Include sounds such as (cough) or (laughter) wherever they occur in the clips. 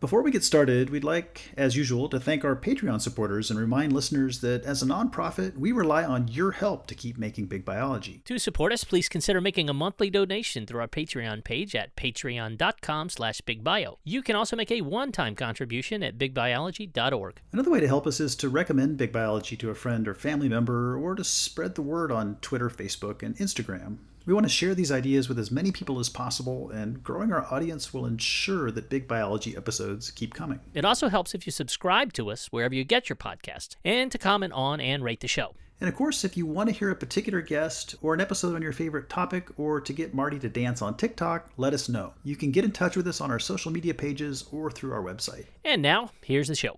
Before we get started, we'd like, as usual, to thank our Patreon supporters and remind listeners that as a nonprofit, we rely on your help to keep making Big Biology. To support us, please consider making a monthly donation through our Patreon page at patreon.com slash bigbio. You can also make a one-time contribution at bigbiology.org. Another way to help us is to recommend Big Biology to a friend or family member, or to spread the word on Twitter, Facebook, and Instagram. We want to share these ideas with as many people as possible, and growing our audience will ensure that Big Biology episodes keep coming. It also helps if you subscribe to us wherever you get your podcast and to comment on and rate the show. And of course, if you want to hear a particular guest or an episode on your favorite topic or to get Marty to dance on TikTok, let us know. You can get in touch with us on our social media pages or through our website. And now, here's the show.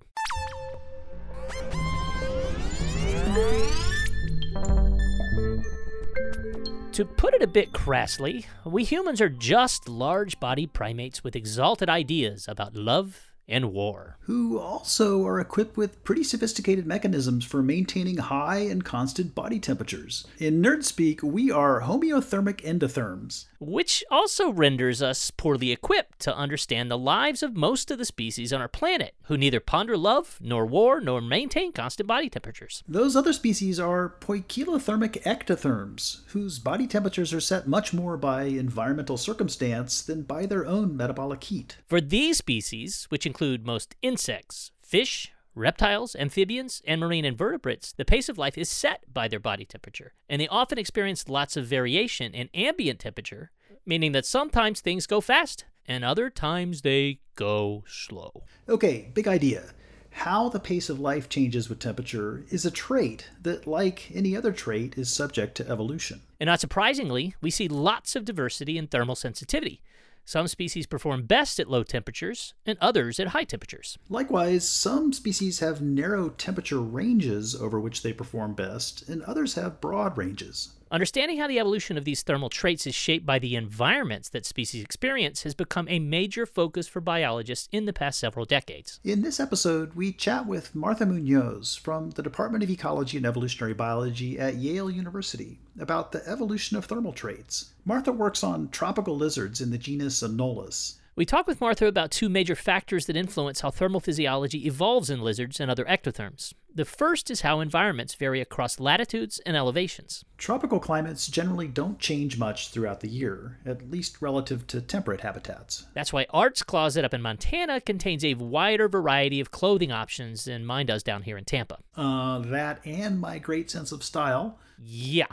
To put it a bit crassly, we humans are just large bodied primates with exalted ideas about love and war. Who also are equipped with pretty sophisticated mechanisms for maintaining high and constant body temperatures. In nerd speak, we are homeothermic endotherms. Which also renders us poorly equipped to understand the lives of most of the species on our planet, who neither ponder love, nor war, nor maintain constant body temperatures. Those other species are poikilothermic ectotherms, whose body temperatures are set much more by environmental circumstance than by their own metabolic heat. For these species, which include most insects, fish, reptiles, amphibians, and marine invertebrates, the pace of life is set by their body temperature, and they often experience lots of variation in ambient temperature, meaning that sometimes things go fast and other times they go slow. Okay, big idea. How the pace of life changes with temperature is a trait that, like any other trait, is subject to evolution. And not surprisingly, we see lots of diversity in thermal sensitivity. Some species perform best at low temperatures, and others at high temperatures. Likewise, some species have narrow temperature ranges over which they perform best, and others have broad ranges. Understanding how the evolution of these thermal traits is shaped by the environments that species experience has become a major focus for biologists in the past several decades. In this episode, we chat with Martha Munoz from the Department of Ecology and Evolutionary Biology at Yale University about the evolution of thermal traits. Martha works on tropical lizards in the genus Anolis. We talk with Martha about two major factors that influence how thermal physiology evolves in lizards and other ectotherms. The first is how environments vary across latitudes and elevations. Tropical climates generally don't change much throughout the year, at least relative to temperate habitats. That's why Art's Closet up in Montana contains a wider variety of clothing options than mine does down here in Tampa. Uh, that and my great sense of style. Yeah,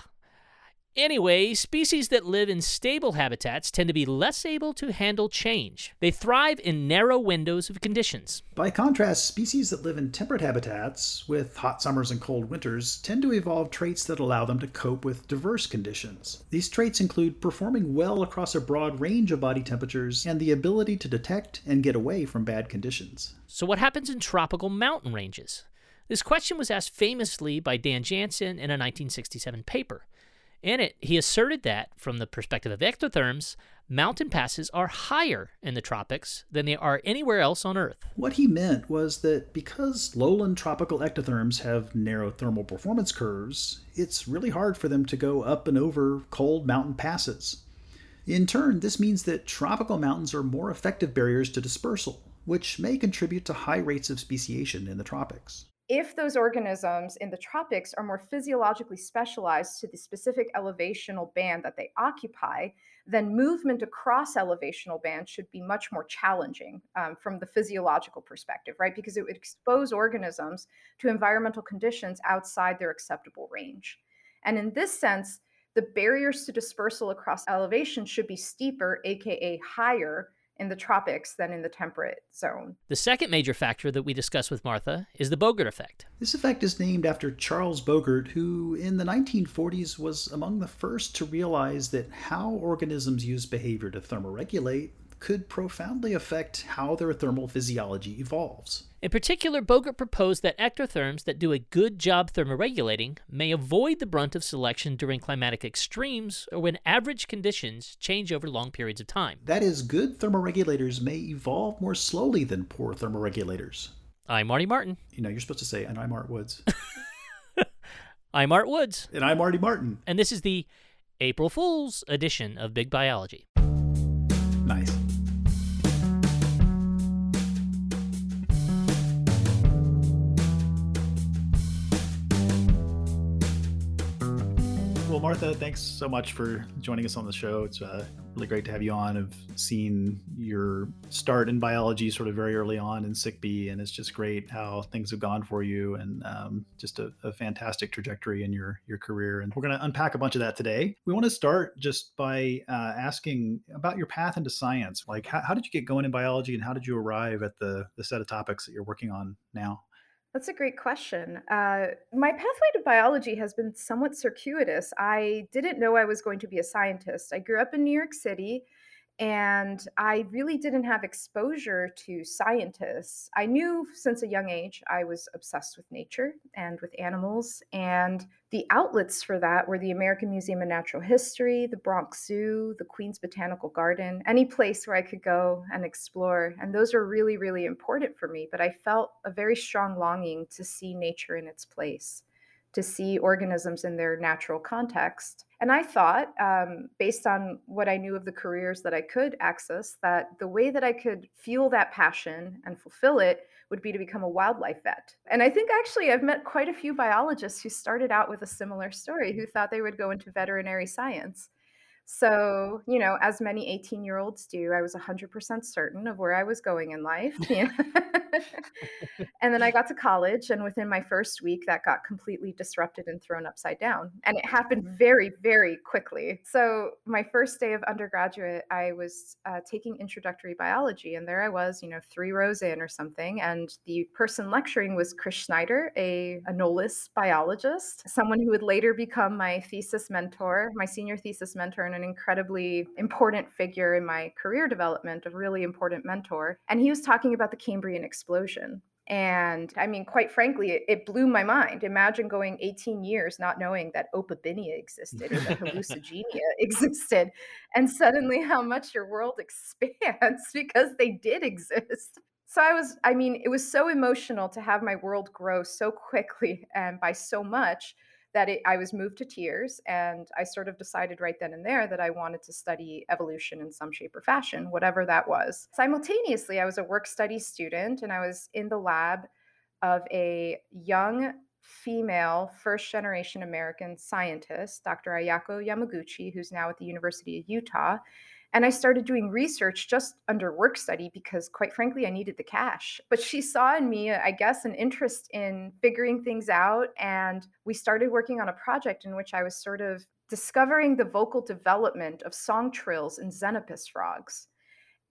Anyway, species that live in stable habitats tend to be less able to handle change. They thrive in narrow windows of conditions. By contrast, species that live in temperate habitats, with hot summers and cold winters, tend to evolve traits that allow them to cope with diverse conditions. These traits include performing well across a broad range of body temperatures and the ability to detect and get away from bad conditions. So, what happens in tropical mountain ranges? This question was asked famously by Dan Janzen in a 1967 paper. In it, he asserted that, from the perspective of ectotherms, mountain passes are higher in the tropics than they are anywhere else on Earth. What he meant was that because lowland tropical ectotherms have narrow thermal performance curves, it's really hard for them to go up and over cold mountain passes. In turn, this means that tropical mountains are more effective barriers to dispersal, which may contribute to high rates of speciation in the tropics if those organisms in the tropics are more physiologically specialized to the specific elevational band that they occupy, then movement across elevational bands should be much more challenging um, from the physiological perspective, right? Because it would expose organisms to environmental conditions outside their acceptable range. And in this sense, the barriers to dispersal across elevation should be steeper, aka higher, in the tropics than in the temperate zone. The second major factor that we discuss with Martha is the Bogert effect. This effect is named after Charles Bogert, who in the 1940s was among the first to realize that how organisms use behavior to thermoregulate could profoundly affect how their thermal physiology evolves. In particular, Bogert proposed that ectotherms that do a good job thermoregulating may avoid the brunt of selection during climatic extremes or when average conditions change over long periods of time. That is, good thermoregulators may evolve more slowly than poor thermoregulators. I'm Marty Martin. You know, you're supposed to say, and I'm Art Woods. (laughs) I'm Art Woods. And I'm Marty Martin. And this is the April Fool's edition of Big Biology. Nice. Well, Martha, thanks so much for joining us on the show. It's uh, really great to have you on. I've seen your start in biology sort of very early on in SICB, and it's just great how things have gone for you and um, just a, a, fantastic trajectory in your, your career. And we're going to unpack a bunch of that today. We want to start just by uh, asking about your path into science. Like, how, how did you get going in biology and how did you arrive at the, the set of topics that you're working on now? That's a great question. Uh, my pathway to biology has been somewhat circuitous. I didn't know I was going to be a scientist. I grew up in New York City and I really didn't have exposure to scientists. I knew since a young age I was obsessed with nature and with animals, and the outlets for that were the American Museum of Natural History, the Bronx Zoo, the Queens Botanical Garden, any place where I could go and explore. And those were really, really important for me. But I felt a very strong longing to see nature in its place to see organisms in their natural context. And I thought, um, based on what I knew of the careers that I could access, that the way that I could fuel that passion and fulfill it would be to become a wildlife vet. And I think actually I've met quite a few biologists who started out with a similar story, who thought they would go into veterinary science. So, you know, as many 18 year olds do, I was 100% certain of where I was going in life. (laughs) (laughs) and then I got to college, and within my first week, that got completely disrupted and thrown upside down. And it happened very, very quickly. So, my first day of undergraduate, I was uh, taking introductory biology, and there I was, you know, three rows in or something. And the person lecturing was Chris Schneider, a, an Anolis biologist, someone who would later become my thesis mentor, my senior thesis mentor, and an incredibly important figure in my career development, a really important mentor. And he was talking about the Cambrian explosion. And I mean, quite frankly, it, it, blew my mind. Imagine going 18 years not knowing that opabinia existed or that (laughs) hallucigenia (laughs) existed, and suddenly how much your world (laughs) expands because they did exist. So I was, I mean, it was so emotional to have my world grow so quickly and by so much that it, I was moved to tears. And I sort of decided right then and there that I wanted to study evolution in some shape or fashion, whatever that was. Simultaneously, I was a work study student and I was in the lab of a young female first generation American scientist, Dr. Ayako Yamaguchi, who's now at the University of Utah. And I started doing research just under work study because, quite frankly, I needed the cash. But she saw in me, I guess, an interest in figuring things out. And we started working on a project in which I was sort of discovering the vocal development of song trills in Xenopus frogs.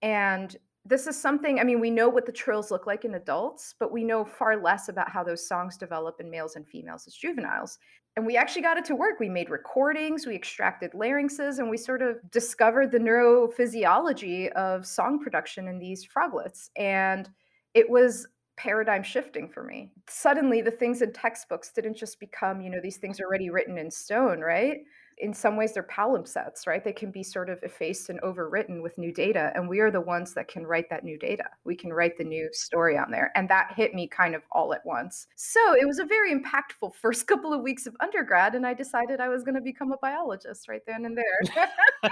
And this is something, I mean, we know what the trills look like in adults, but we know far less about how those songs develop in males and females as juveniles. And we actually got it to work. We made recordings, we extracted larynxes, and we sort of discovered the neurophysiology of song production in these froglets. And it was paradigm shifting for me. Suddenly, the things in textbooks didn't just become, you know, these things already written in stone, right? In some ways they're palimpsests, right? They can be sort of effaced and overwritten with new data. And we are the ones that can write that new data. We can write the new story on there. And that hit me kind of all at once. So it was a very impactful first (laughs) couple of weeks of undergrad. And I decided I was going to become a biologist right then and there. (laughs)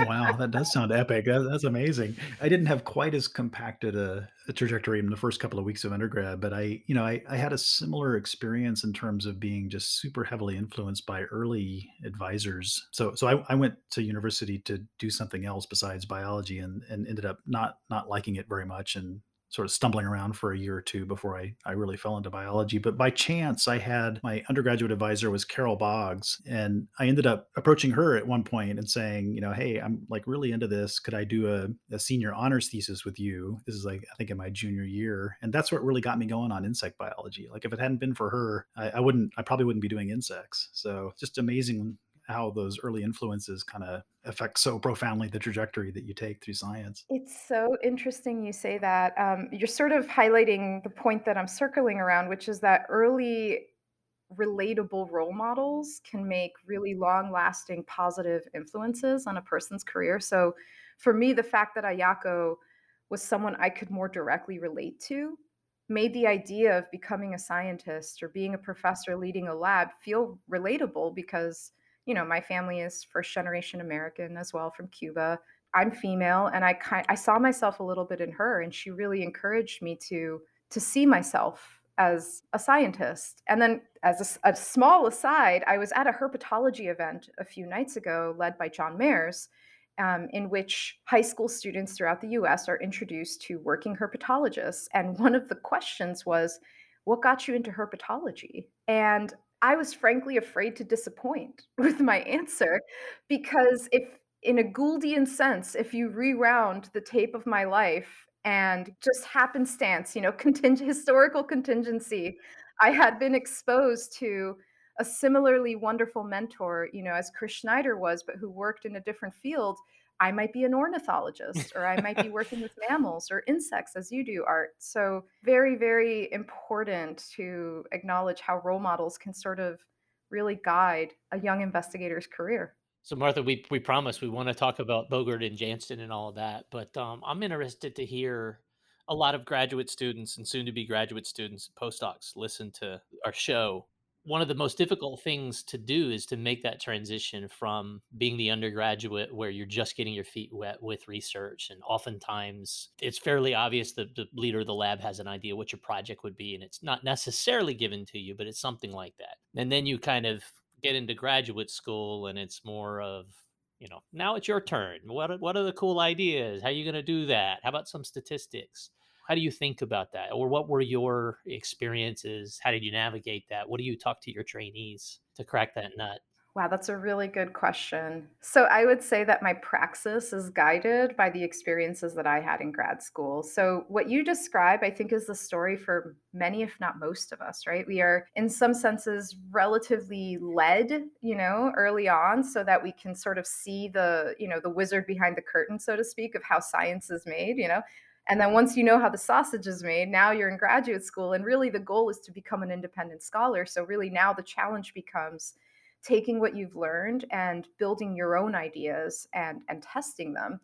(laughs) wow, that does sound epic. That, that's amazing. I didn't have quite as compacted a, a, trajectory in the first couple of weeks of undergrad, but I, you know, I, I had a similar experience in terms of being just super heavily influenced by early advisors. So so I, I, went to university to do something else besides biology and, and ended up not not liking it very much and sort of stumbling around for a year or two before I, I really fell into biology. But by chance, I had my undergraduate advisor was Carol Boggs. And I ended up approaching her at one point and saying, you know, hey, I'm like really into this. Could I do a, a senior honors thesis with you? This is like, I think in my junior year. And that's what really got me going on insect biology. Like if it hadn't been for her, I, I wouldn't, I probably wouldn't be doing insects. So just amazing how those early influences kind of affect so profoundly the trajectory that you take through science. It's so interesting you say that. Um, you're sort of highlighting the point that I'm circling around, which is that early relatable role models can make really long lasting positive influences on a person's career. So for me, the fact that Ayako was someone I could more directly relate to made the idea of becoming a scientist or being a professor leading a lab feel relatable because you know, my family is first generation American as well from Cuba. I'm female and I kind I saw myself a little bit in her and she really encouraged me to to see myself as a scientist. And then, as a, a, small aside, I was at a herpetology event a few nights ago led by John Mayers, um, in which high school students throughout the US are introduced to working herpetologists. And one of the questions was, What got you into herpetology? And I was frankly afraid to disappoint (laughs) with my answer because if in a Gouldian sense, if you rewound the tape of my life and just happenstance, you know, (laughs) contingent historical contingency, I had been exposed to a similarly wonderful mentor, you know, as Chris Schneider was, but who worked in a different field. I might be an ornithologist or I might be working with mammals or insects as you do, Art. So, very, very important to acknowledge how role models can sort of really guide a young investigator's career. So Martha, we we promise we want to talk about Bogert and Janzen and all of that, but um, I'm interested to hear a lot of graduate students and soon to be graduate students, postdocs listen to our show. One of the most difficult things to do is to make that transition from being the undergraduate where you're just getting your feet wet with research. And oftentimes it's fairly obvious that the leader of the lab has an idea what your project would be. And it's not necessarily given to you, but it's something like that. And then you kind of get into graduate school and it's more of you know now it's your turn what what are the cool ideas how are you going to do that how about some statistics how do you think about that or what were your experiences how did you navigate that what do you talk to your trainees to crack that nut Wow, that's a really good question. So, I would say that my praxis is guided by the experiences that I had in grad school. So, what you describe, I think, is the story for many, if not most of us, right? We are, in some senses, relatively led, you know, early on so that we can sort of see the, you know, the wizard behind the curtain, so to speak, of how science is made, you know. And then once you know how the sausage is made, now you're in graduate school. And really, the goal is to become an independent scholar. So, really, now the challenge becomes taking what you've learned and building your own ideas and and testing them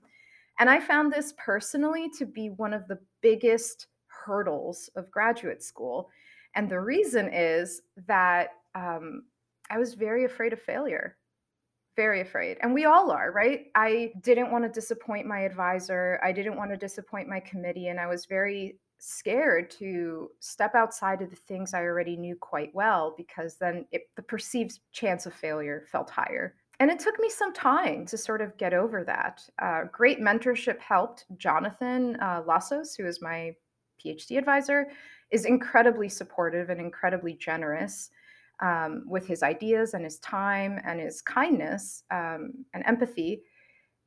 and i found this personally to be one of the biggest hurdles of graduate school and the reason is that um, i was very afraid of failure very afraid and we all are right i didn't want to disappoint my advisor i didn't want to disappoint my committee and i was very scared to step outside of the things I already knew quite well because then it, the perceived chance of failure felt higher. And it took me some time to sort of get over that. Uh, great mentorship helped. Jonathan uh, Losos, who is my PhD advisor, is incredibly supportive and incredibly generous um, with his ideas and his time and his kindness um, and empathy.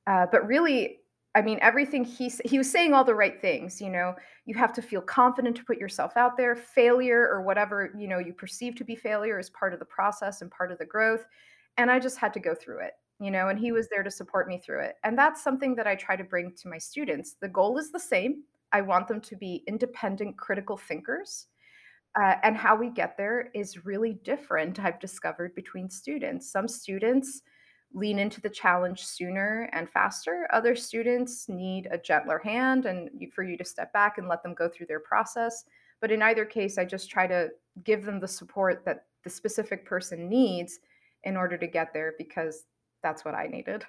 Uh, but really, I mean, everything he he was saying all the right things. You know, you have to feel confident to put yourself out there. Failure or whatever you know you perceive to be failure is part of the process and part of the growth. And I just had to go through it. You know, and he was there to support me through it. And that's something that I try to bring to my students. The goal is the same. I want them to be independent, critical thinkers. Uh, and how we get there is really different. I've discovered between students. Some students lean into the challenge sooner and faster. Other students need a gentler hand and for you to step back and let them go through their process. But in either case, I just try to give them the support that the specific person needs in order to get there because that's what I needed.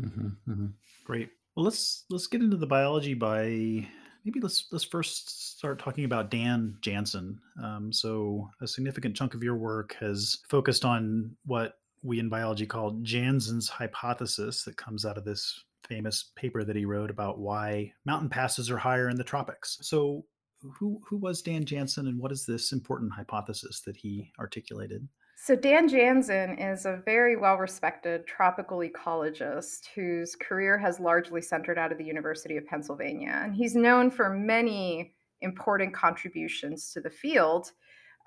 Mm-hmm, mm-hmm. Great. Well, let's let's get into the biology by maybe let's let's first start talking about Dan Janzen. Um, so, a significant chunk of your work has focused on what we in biology call Janzen's hypothesis that comes out of this famous paper that he wrote about why mountain passes are higher in the tropics. So, who who was Dan Janzen, and what is this important hypothesis that he articulated? So, Dan Janzen is a very well respected tropical ecologist whose career has largely centered out of the University of Pennsylvania. And he's known for many important contributions to the field.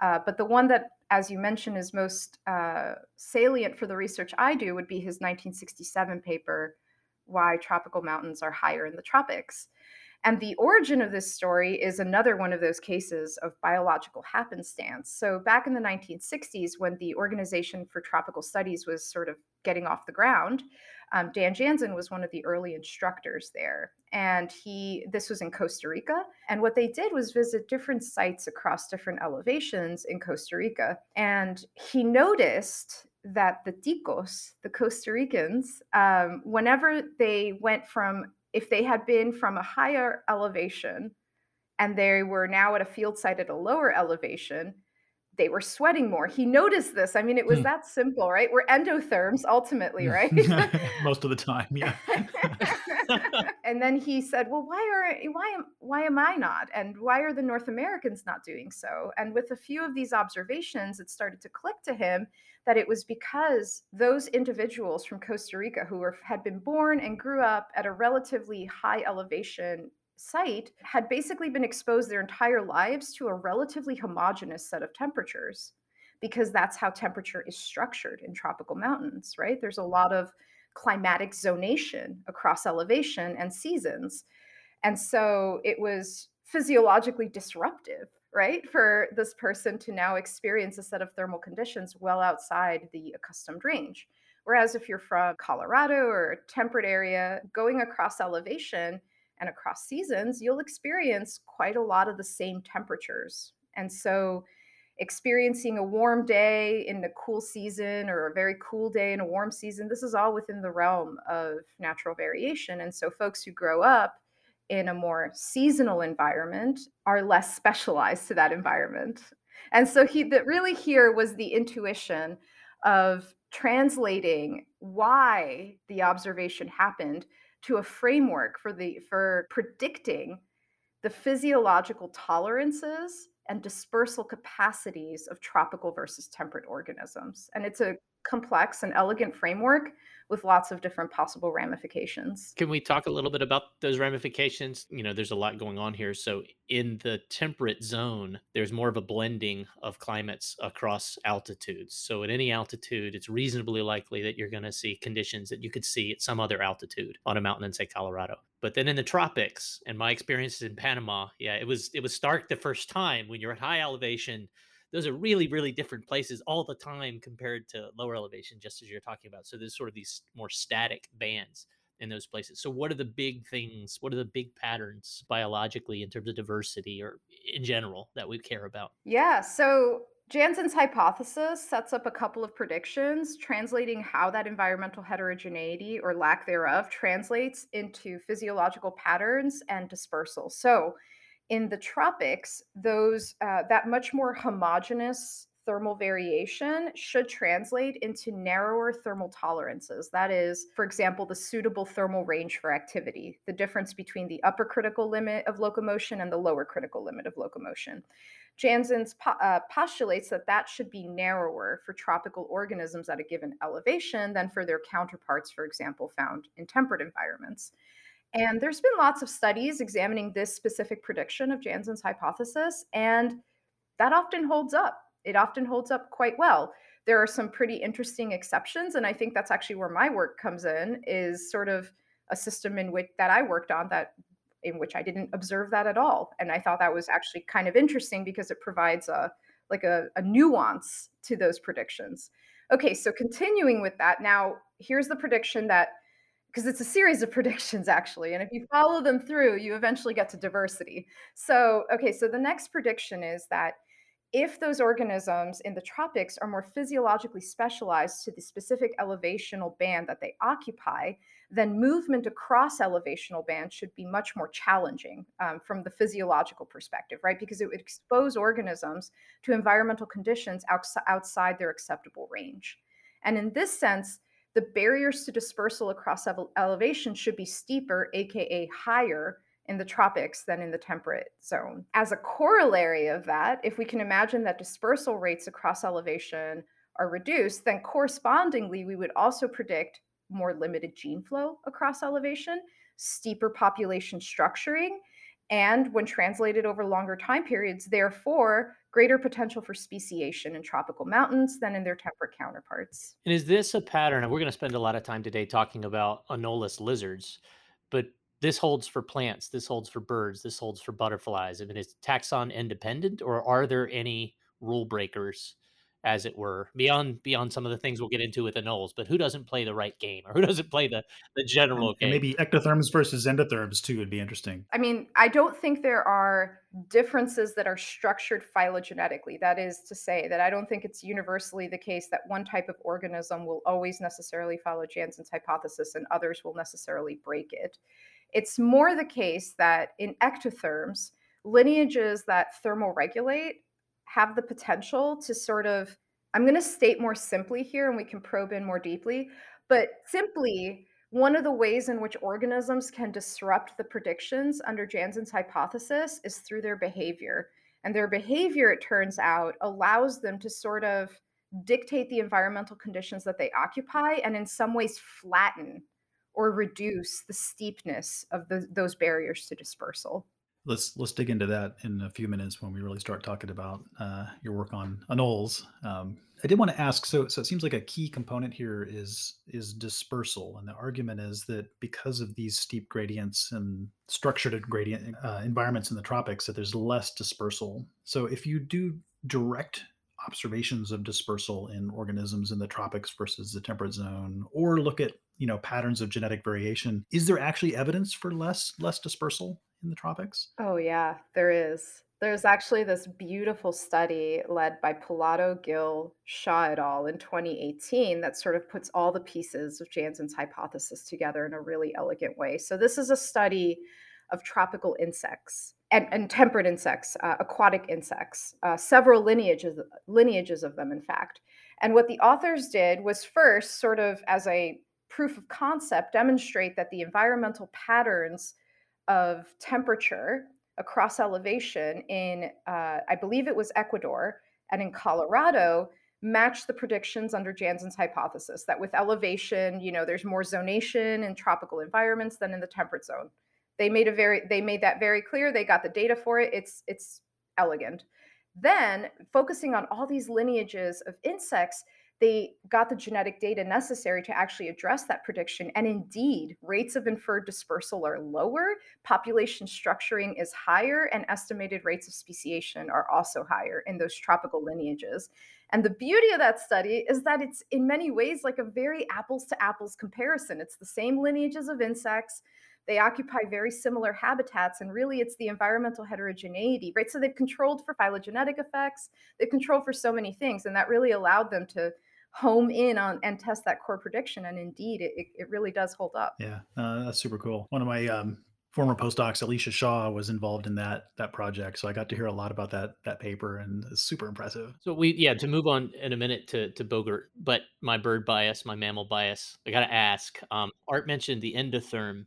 Uh, but the one that, as you mentioned, is most uh, salient for the research I do would be his 1967 paper, Why Tropical Mountains Are Higher in the Tropics. And the origin of this story is another one of those cases of biological happenstance. So, back in the 1960s, when the Organization for Tropical Studies was sort of getting off the ground, um, Dan Janzen was one of the early instructors there. And he, this was in Costa Rica. And what they did was visit different sites across different elevations in Costa Rica. And he noticed that the ticos, the Costa Ricans, um, whenever they went from if they had been from a higher elevation and they were now at a field site at a lower elevation, they were sweating more. He noticed this. I mean, it was Hmm. that simple, right? We're endotherms ultimately, (laughs) right? Most of the time, yeah. (laughs) (laughs) and then he said, "Well, why are why am why am I not? And why are the North Americans not doing so?" And with a few of these observations, it started to click to him that it was because those individuals from Costa Rica who were, had been born and grew up at a relatively high elevation site had basically been exposed their entire lives to a relatively homogeneous set of temperatures because that's how temperature is structured in tropical mountains, right? There's a lot of climatic zonation across elevation and seasons. And so it was physiologically disruptive, right, for this person to now experience a set of thermal conditions well outside the accustomed range. Whereas if you're from Colorado or a temperate area, going across elevation and across seasons, you'll experience quite a lot of the same temperatures. And so experiencing a warm day in a cool season or a very cool day in a warm season, this is all within the realm of natural variation. And so folks who grow up in a more seasonal environment are less specialized to that environment. And so he that really here was the intuition of translating why the observation happened to a framework for the for predicting the physiological tolerances and dispersal capacities of tropical versus temperate organisms. And it's a complex and elegant framework with lots of different possible ramifications. Can we talk a little bit about those ramifications? You know, there's a lot going on here. So, in the temperate zone, there's more of a blending of climates across altitudes. So, at any altitude, it's reasonably likely that you're going to see conditions that you could see at some other altitude on a mountain in, say, Colorado. But then in the tropics, and my experiences in Panama, yeah, it was it was stark the first time when you're at high elevation those are really really different places all the time compared to lower elevation just as you're talking about. So there's sort of these more static bands in those places. So what are the big things what are the big patterns biologically in terms of diversity or in general that we care about? Yeah, so Janzen's hypothesis sets up a couple of predictions translating how that environmental heterogeneity or lack thereof translates into physiological patterns and dispersal. So, in the tropics, those uh, that much more homogeneous thermal variation should translate into narrower thermal tolerances. That is, for example, the suitable thermal range for activity, the difference between the upper critical limit of locomotion and the lower critical limit of locomotion. Janzen's po- uh, postulates that that should be narrower for tropical organisms at a given elevation than for their counterparts, for example, found in temperate environments. And there's been lots of studies examining this specific prediction of Janzen's hypothesis, and that often holds up. It often holds up quite well. There are some pretty interesting exceptions, and I think that's actually where my work comes in, is sort of a system in which that I worked on that in which I didn't observe that at all. And I thought that was actually kind of interesting because it provides a like a, a nuance to those predictions. Okay, so continuing with that, now here's the prediction that because it's a series of (laughs) predictions actually and if you follow them through you eventually get to diversity so okay so the next prediction is that if those organisms in the tropics are more physiologically specialized to the specific elevational band that they occupy then movement across elevational bands should be much more challenging um, from the physiological perspective right? Because it would expose organisms to environmental conditions outs- outside their acceptable range. And in this sense the barriers to dispersal across ele- elevation should be steeper, aka higher, in the tropics than in the temperate zone. As a corollary of that, if we can imagine that dispersal rates across elevation are reduced, then correspondingly, we would also predict more limited gene flow across elevation, steeper population structuring, and when translated over longer time periods, therefore, greater potential for speciation in tropical mountains than in their temperate counterparts. and is this a pattern we're going to spend a lot of time today talking about anolis lizards but this holds for plants this holds for birds this holds for butterflies i mean is taxon independent or are there any rule breakers as it were beyond beyond some of the things we'll get into with the anoles but who doesn't play the right game or who doesn't play the the general And game maybe ectotherms versus endotherms too would be interesting. I mean, I don't think there are differences that are structured phylogenetically. That is to say, that I don't think it's universally the case that one type of organism will always necessarily follow Janzen's hypothesis and others will necessarily break it. It's more the case that in ectotherms, lineages that thermoregulate have the potential to sort of, I'm going to state more simply here and we can probe in more deeply, but simply, one of the ways in which organisms can disrupt the predictions under Janzen's hypothesis is through their behavior. And their behavior, it turns out, allows them to sort of dictate the environmental conditions that they occupy and in some ways flatten or reduce the steepness of the, those barriers to dispersal. Let's let's dig into that in a few minutes when we really start talking about uh, your work on anoles. Um, I did want to ask. So, so it seems like a key component here is is dispersal, and the argument is that because of these steep gradients and structured gradient uh, environments in the tropics, that there's less dispersal. So, if you do direct observations of dispersal in organisms in the tropics versus the temperate zone or look at you know patterns of genetic variation is there actually evidence for less less dispersal in the tropics oh yeah there is there's actually this beautiful study led by Polato, Gill, Shah et al. in 2018 that sort of puts all the pieces of Janzen's hypothesis together in a really elegant way. So, this is a study of tropical insects and, and temperate insects, uh, aquatic insects, uh, several lineages, lineages of them, in fact. And what the authors did was first, sort of as a proof of concept, demonstrate that the environmental patterns of temperature across elevation in, uh, I believe it was Ecuador and in Colorado, match the predictions under Janzen's hypothesis that with elevation, you know, there's more zonation in tropical environments than in the temperate zone. They made a very they made that very clear. They got the data for it. It's it's elegant. Then focusing on all these lineages of insects, they got the genetic data necessary to actually address that prediction. And indeed, rates of inferred dispersal are lower, population structuring is higher, and estimated rates of speciation are also higher in those tropical lineages. And the beauty of that study is that it's in many ways like a very apples to apples comparison. It's the same lineages of insects. They occupy very similar habitats, and really it's the environmental heterogeneity, right? So they've controlled for phylogenetic effects, they've controlled for so many things, and that really allowed them to home in on and test that core prediction. And indeed, it, it really does hold up. Yeah, uh, that's super cool. One of my um, former postdocs, Alisha Shah, was involved in that that project, so I got to hear a lot about that that paper, and it's super impressive. So we, yeah, to move on in a minute to to Bogert, but my bird bias, my mammal bias, I got to ask. Um, Art mentioned the endotherm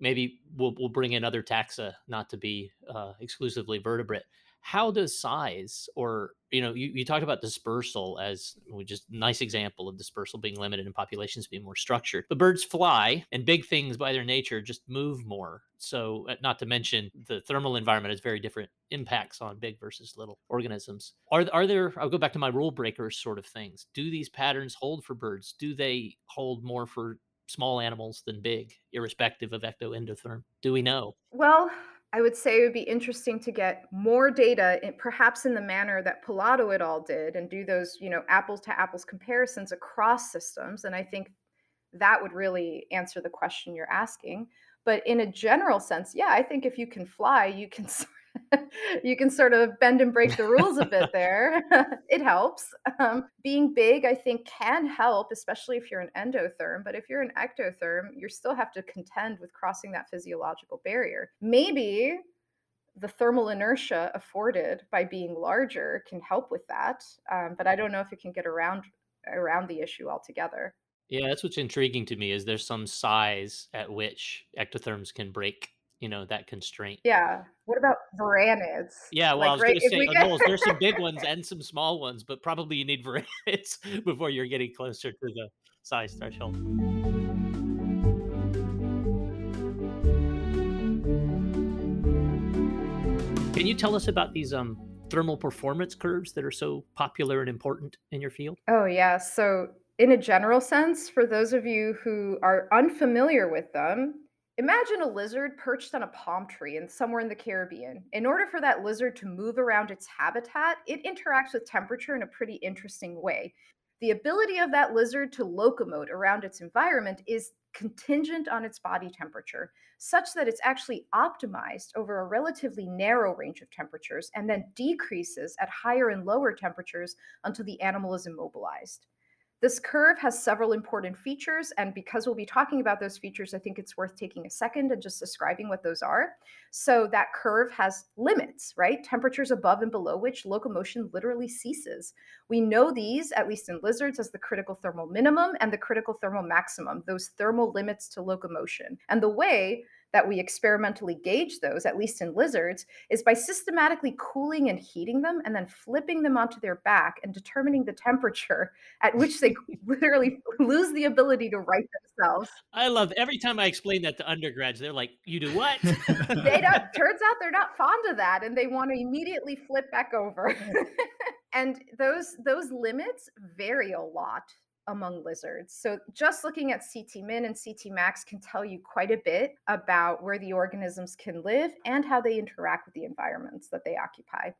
maybe we'll we'll bring in other taxa, not to be uh, exclusively vertebrate. How does size, or you know, you, you talked about dispersal as just nice example of dispersal being limited and populations being more structured. But birds fly, and big things by their nature just move more. So, uh, not to mention the thermal environment has very different impacts on big versus little organisms. Are are there? I'll go back to my rule breakers sort of things. Do these patterns hold for birds? Do they hold more for small animals than big, irrespective of ectoendotherm? Do we know? Well, I would say it would be interesting to get more data, in, perhaps in the manner that Polato et al. did, and do those, you know, apples to apples comparisons across systems. And I think that would really answer the question you're asking. But in a general sense, yeah, I think if you can fly, you can (laughs) (laughs) you can sort of bend and break the rules a bit there. (laughs) it helps. Um, being big, I think, can help, especially if you're an endotherm. But if you're an ectotherm, you still have to contend with crossing that physiological barrier. Maybe the thermal inertia afforded by being larger can help with that. Um, but I don't know if it can get around around the issue altogether. Yeah, that's what's intriguing to me is there's some size at which ectotherms can break you know that constraint. Yeah. What about varanids? Yeah, well, like, I was right, going to say there's some big ones (laughs) and some small ones, but probably you need varanids (laughs) before you're getting closer to the size threshold. Can you tell us about these um, thermal performance curves that are so popular and important in your field? Oh yeah, so in a general sense, for those of you who are unfamiliar with them, Imagine a lizard perched on a palm tree and somewhere in the Caribbean. In order for that lizard to move around its habitat, it interacts with temperature in a pretty interesting way. The ability of that lizard to locomote around its environment is contingent on its body temperature, such that it's actually optimized over a relatively narrow range of temperatures and then decreases at higher and lower temperatures until the animal is immobilized. This curve has several important features, and because we'll be talking about those features, I think it's worth taking a second and just describing what those are. So, that curve has limits, right? Temperatures above and below which locomotion literally ceases. We know these, at least in lizards, as the critical thermal minimum and the critical thermal maximum, those thermal limits to locomotion. And the way that we experimentally gauge those, at least in lizards, is by systematically cooling and heating them and then flipping them onto their back and determining the temperature at (laughs) which they literally lose the ability to right themselves. I love every time I explain that to undergrads, they're like, "You do what?" they don't. (laughs) Turns out they're not fond of that, and they want to immediately flip back over. (laughs) and those those limits vary a lot among lizards. So just looking at CT min and CT max can tell you quite a bit about where the organisms can live and how they interact with the environments that they occupy.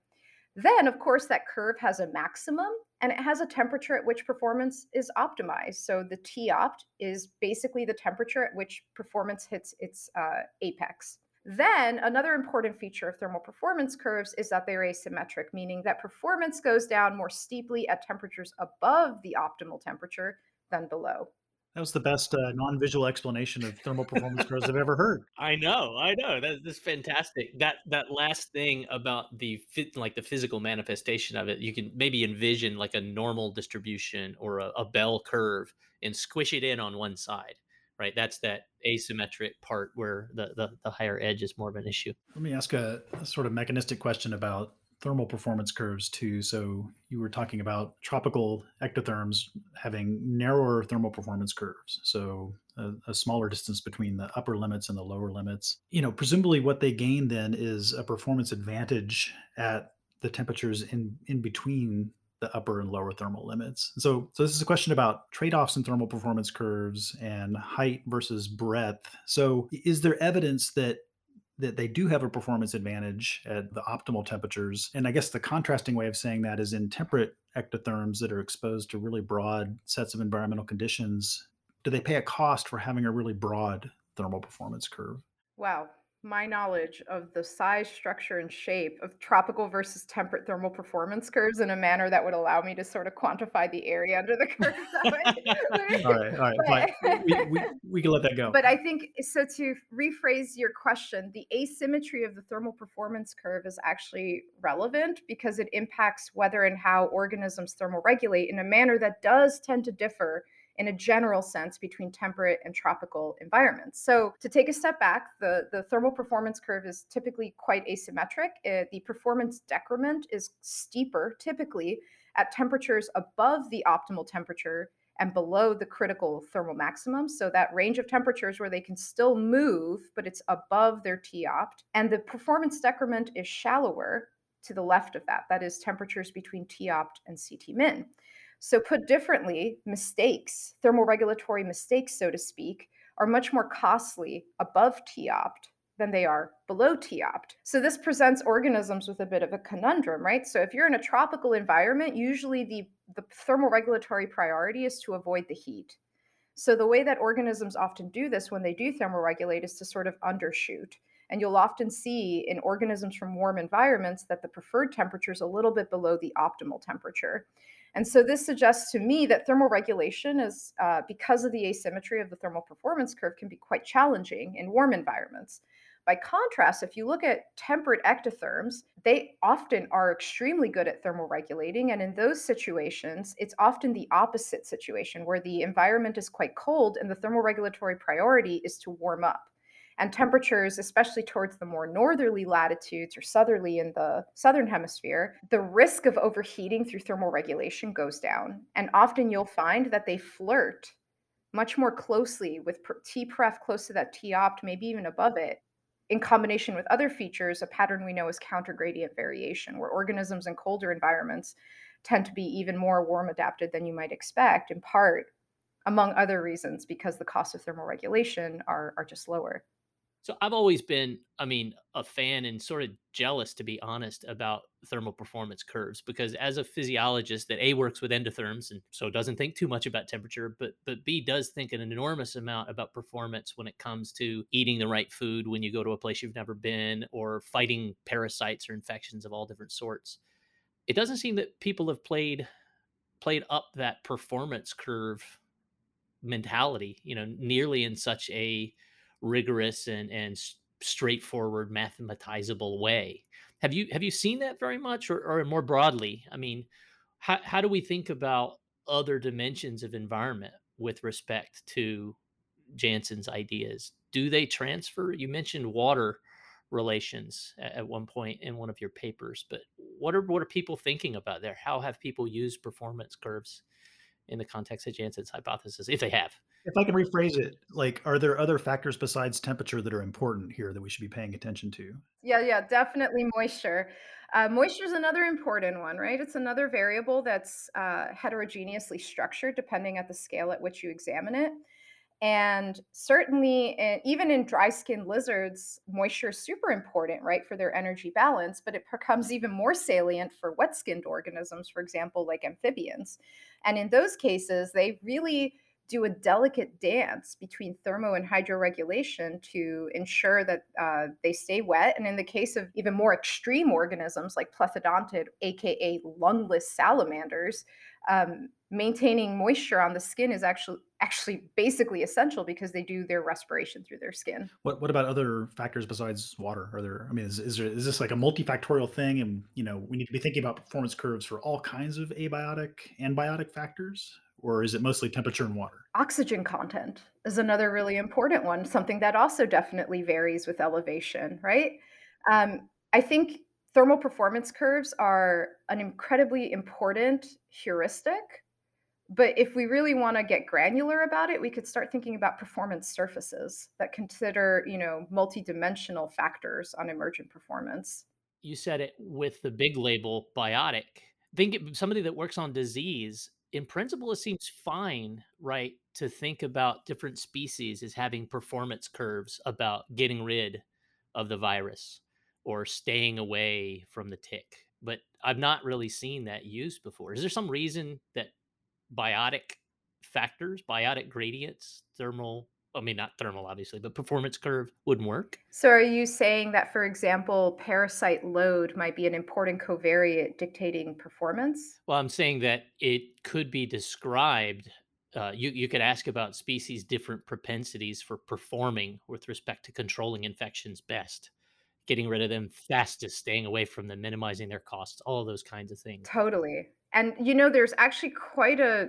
Then, of course, that curve has a maximum and it has a temperature at which performance is optimized. So the T opt is basically the temperature at which performance hits its uh, apex. Then, another important feature of thermal performance curves is that they're asymmetric, meaning that performance goes down more steeply at temperatures above the optimal temperature than below. That was the best uh, non-visual explanation of thermal performance (laughs) curves I've ever heard. I know, I know. That, that's fantastic. That that last thing about the fit, like the physical manifestation of it, you can maybe envision like a normal distribution or a, a bell curve and squish it in on one side right? That's that asymmetric part where the, the, the higher edge is more of an issue. Let me ask a, sort of mechanistic question about thermal performance curves too. So you were talking about tropical ectotherms having narrower thermal performance curves. So a, a smaller distance between the upper limits and the lower limits. You know, presumably what they gain then is a performance advantage at the temperatures in in between the upper and lower thermal limits. So, so this is a question about trade-offs in thermal performance curves and height versus breadth. So, is there evidence that that they do have a performance advantage at the optimal temperatures? And I guess the contrasting way of saying that is in temperate ectotherms that are exposed to really broad sets of environmental conditions, do they pay a cost for having a really broad thermal performance curve? Wow, my knowledge of the size, structure, and shape of tropical versus temperate thermal performance curves in a manner that would allow me to sort of quantify the area under the curve. (laughs) all right, all right, we, we, we can let that go. But I think so. To rephrase your question, the asymmetry of the thermal performance curve is actually relevant because it impacts whether and how organisms thermal regulate in a manner that does tend to differ in a general sense between temperate and tropical environments. So, to take a step back, the, the thermal performance curve is typically quite asymmetric. Uh, the performance decrement is steeper, typically at temperatures above the optimal temperature and below the critical thermal maximum. So, that range of temperatures where they can still move, but it's above their T opt. And the performance decrement is shallower to the left of that. That is temperatures between T opt and CT min. So, put differently, mistakes, thermoregulatory mistakes, so to speak, are much more costly above T opt than they are below T opt. So, this presents organisms with a bit of a conundrum, right? So, if you're in a tropical environment, usually the, the thermoregulatory priority is to avoid the heat. So, the way that organisms often do this when they do thermoregulate is to sort of undershoot. And you'll often see in organisms from warm environments that the preferred temperature is a little bit below the optimal temperature. And so this suggests to me that thermal regulation is, uh, because of the asymmetry of the thermal performance curve, can be quite challenging in warm environments. By contrast, if you look at temperate ectotherms, they often are extremely good at thermal regulating. And in those situations, it's often the opposite situation where the environment is quite cold and the thermal regulatory priority is to warm up and temperatures, especially towards the more northerly latitudes or southerly in the southern hemisphere, the risk of overheating through thermal regulation goes down. And often you'll find that they flirt much more closely with T pref close to that T opt, maybe even above it, in combination with other features, a pattern we know is counter gradient variation, where organisms in colder environments tend to be even more warm adapted than you might expect, in part, among other reasons, because the costs of thermal regulation are, are just lower. So I've always been, I mean, a fan and sort of jealous, to be honest, about thermal performance curves because as a physiologist that A works with endotherms and so doesn't think too much about temperature, but but B does think an enormous amount about performance when it comes to eating the right food when you go to a place you've never been or fighting parasites or infections of all different sorts. It doesn't seem that people have played played up that performance curve mentality, you know, nearly in such a rigorous and and straightforward mathematizable way. Have you have you seen that very much or, or more broadly? I mean, how, how do we think about other dimensions of environment with respect to janzen's ideas? Do they transfer? You mentioned water relations at, one point in one of your papers, but what are what are people thinking about there? How have people used performance curves in the context of Janzen's hypothesis, if they have? If I can rephrase it, like, are there other factors besides temperature that are important here that we should be paying attention to? Yeah, yeah, definitely moisture. Uh, moisture is another important one, right? It's another variable that's uh, heterogeneously structured depending at the scale at which you examine it. And certainly, in, even in dry skinned lizards, moisture is super important, right, for their energy balance, but it becomes even more salient for wet skinned organisms, for example, like amphibians. And in those cases, they really do a delicate dance between thermo and hydroregulation to ensure that uh, they stay wet. And in the case of even more extreme organisms like plethodontid, aka lungless salamanders, um, maintaining moisture on the skin is actually actually basically essential because they do their respiration through their skin. What what about other factors besides water? Are there? I mean, is is, there, is this like a multifactorial thing, and you know we need to be thinking about performance curves for all kinds of abiotic and biotic factors? Or is it mostly temperature and water? Oxygen content is another really important one, something that also definitely varies with elevation, right? Um, I think thermal performance curves are an incredibly important heuristic. But if we really want to get granular about it, we could start thinking about performance surfaces that consider, you know, multidimensional factors on emergent performance. You said it with the big label biotic. Think somebody that works on disease in principle, it seems fine, right, to think about different species as having performance curves about getting rid of the virus or staying away from the tick. But I've not really seen that used before. Is there some reason that biotic factors, biotic gradients, thermal I mean, not thermal, obviously, but performance curve wouldn't work. So, are you saying that, for example, parasite load might be an important covariate dictating performance? Well, I'm saying that it could be described. Uh, you, you could ask about species' different propensities for performing with respect to controlling infections best, getting rid of them fastest, staying away from them, minimizing their costs, all of those kinds of things. Totally. And you know, there's actually quite a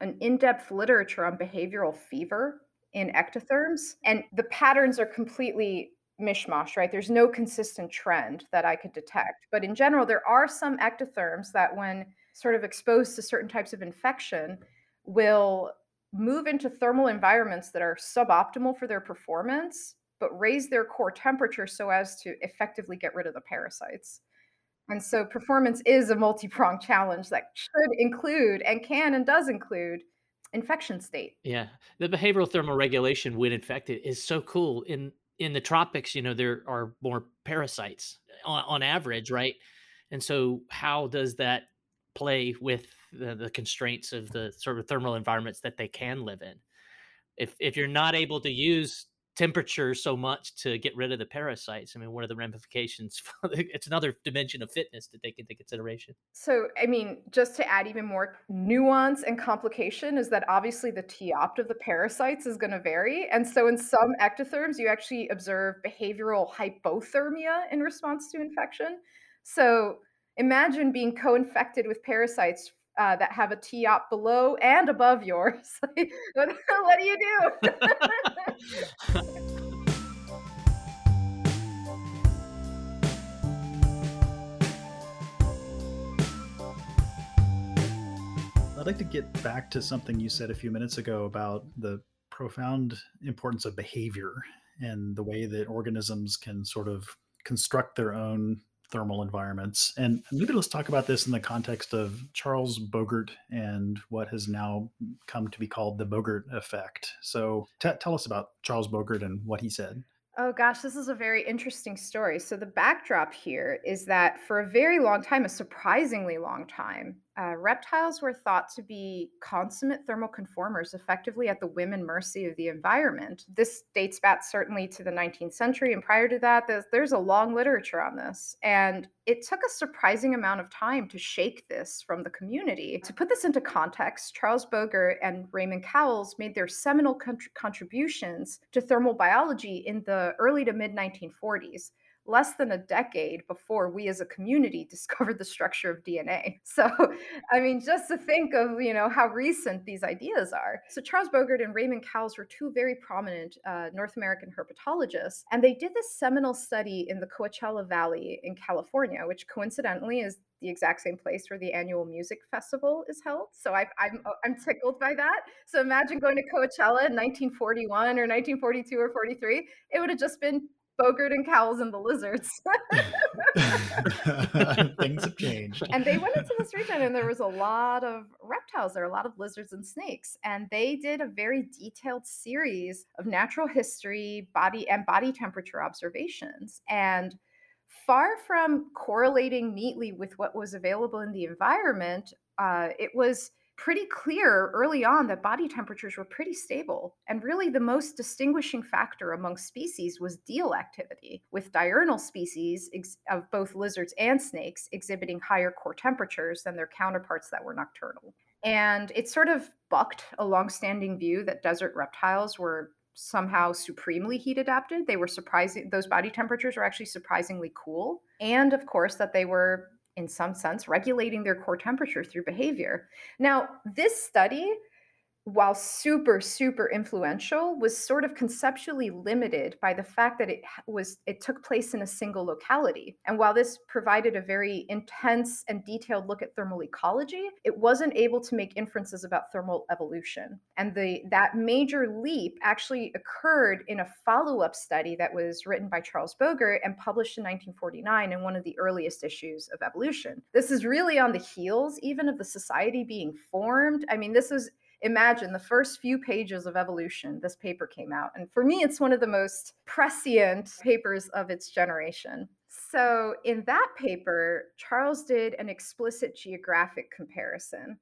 an in-depth literature on behavioral fever in mm-hmm. ectotherms. And the patterns are completely mishmash, right? There's no consistent trend that I could detect. But in general, there are some ectotherms that, when sort of exposed to certain types of infection, will move into thermal environments that are suboptimal for their performance, but raise their core temperature so as to effectively get rid of the parasites. And so performance is a multi pronged challenge that should include and can and does include infection state. Yeah, the behavioral thermal regulation when infected is so cool. In in the tropics, you know, there are more parasites uh, on, on average, right? And so, how does that play with the, the constraints of the sort of thermal environments that they can live in? If if you're not able to use temperature so much to get rid of the parasites? I mean, what are the ramifications? (laughs) it's another dimension of fitness to take into consideration. So, I mean, just to add even more nuance and complication, is that obviously the T opt of the parasites is going to vary. And so, in some ectotherms, you actually observe behavioral hypothermia in response to infection. So, imagine being co infected with parasites uh, that have a T op below and above yours. (laughs) what, what do you do? (laughs) I'd like to get back to something you said a few minutes ago about the profound importance of behavior and the way that organisms can sort of construct their own thermal environments. And maybe let's talk about this in the context of Charles Bogert and what has now come to be called the Bogert effect. So t- tell us about Charles Bogert and what he said. Oh gosh, this is a very interesting story. So, the backdrop here is that for a very long time, a surprisingly long time, uh, reptiles were thought to be consummate thermal conformers, effectively at the whim and mercy of the environment. This dates back certainly to the 19th century, and prior to that, there's, there's a long literature on this. And it took a surprising amount of time to shake this from the community. To put this into context, Charles Bogert and Raymond Cowles made their seminal contributions to thermal biology in the early to mid 1940s less than a decade before we as a community (laughs) discovered the structure of DNA. So, I mean, just to think of, you know, how recent these ideas are. So, Charles Bogert and Raymond Cowles were two very prominent uh, North American herpetologists, and they did this seminal study in the Coachella Valley in California, which coincidentally is the exact same place where the annual music festival is held. So I, I'm uh, I'm tickled by that. So imagine going to Coachella in 1941 or 1942 or 43. It would have just been Bogert and Cowles and the lizards. (laughs) Things have changed. And they went into this region and there was a lot of reptiles, there are a lot of lizards and snakes. And they did a very detailed series of natural history, body and body temperature observations. And far from correlating neatly with what was available in the environment, uh, it was pretty clear early on that body temperatures were pretty stable. And really, the most distinguishing factor among species was diel activity, with diurnal species ex- of both lizards and snakes exhibiting higher core temperatures than their counterparts that were nocturnal. And it sort of bucked a longstanding view that desert reptiles were somehow supremely heat adapted. They were surprising, those body temperatures were actually surprisingly cool. And of course, that they were in some sense, regulating their core temperature through behavior. Now, this study while super super influential was sort of conceptually limited by the fact that it was it took place in a single locality. And while this provided a very intense and detailed look at thermal ecology it wasn't able to make inferences about thermal evolution. And the that major leap actually occurred in a follow-up study that was written by Charles Bogert and published in 1949 in one of the earliest issues of evolution. This is really on the heels even of the society being formed. I mean this was imagine the first few pages of evolution this paper came out. And for me it's one of the most prescient papers of its generation. So in that paper charles did an explicit geographic comparison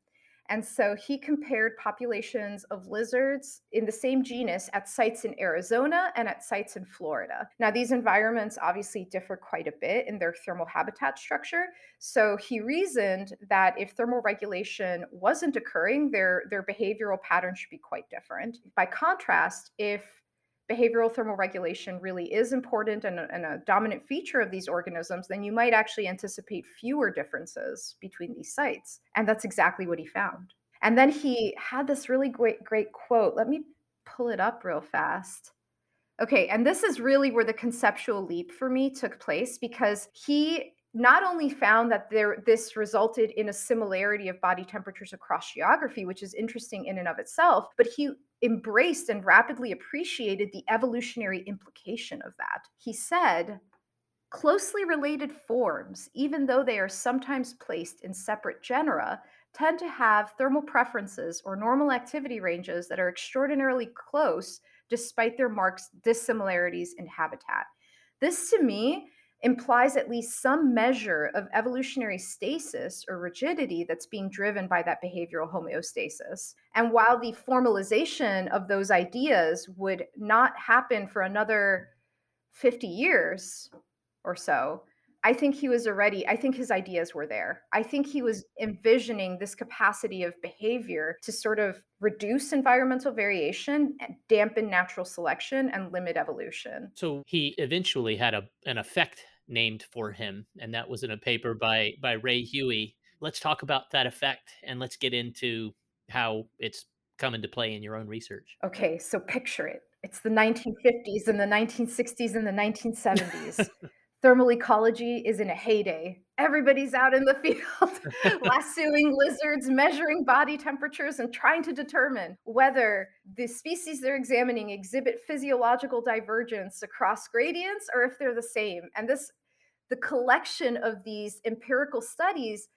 and so he compared populations of lizards in the same genus at sites in Arizona and at sites in Florida. Now, these environments obviously differ quite a bit in their thermal habitat structure. So he reasoned that if thermal regulation wasn't occurring, their, their behavioral pattern should be quite different. By contrast, if behavioral thermal regulation really is important and a, and a, dominant feature of these organisms, then you might actually anticipate fewer differences between these sites. And that's exactly what he found. And then he had this really great, great quote. Let me pull it up real fast. Okay, and this is really where the conceptual leap for me took place because he not only found that there this resulted in a similarity of body temperatures across geography which is interesting in and of itself but he embraced and rapidly appreciated the evolutionary implication of that. He said closely related forms even though they are sometimes placed in separate genera tend to have thermal preferences or normal activity ranges that are extraordinarily close despite their marked dissimilarities in habitat. This to me implies at least some measure of evolutionary stasis or rigidity that's being driven by that behavioral homeostasis. And while the formalization of those ideas would not happen for another 50 years or so, I think he was already, I think his ideas were there. I think he was envisioning this capacity of behavior to sort of reduce environmental variation, eh, dampen natural selection, and limit evolution. So he eventually had a, an effect named for him, and that was in a paper by by Ray Huey. Let's talk about that effect, and let's get into how it's come into play in your own research. Okay, so picture it. It's the 1950s and the 1960s and the 1970s. Thermal ecology is in a heyday. Everybody's out in the field (laughs) (laughs) lassoing lizards, measuring body temperatures, and trying to determine whether the species they're examining exhibit physiological divergence across gradients or if they're the same. And this the collection of these empirical studies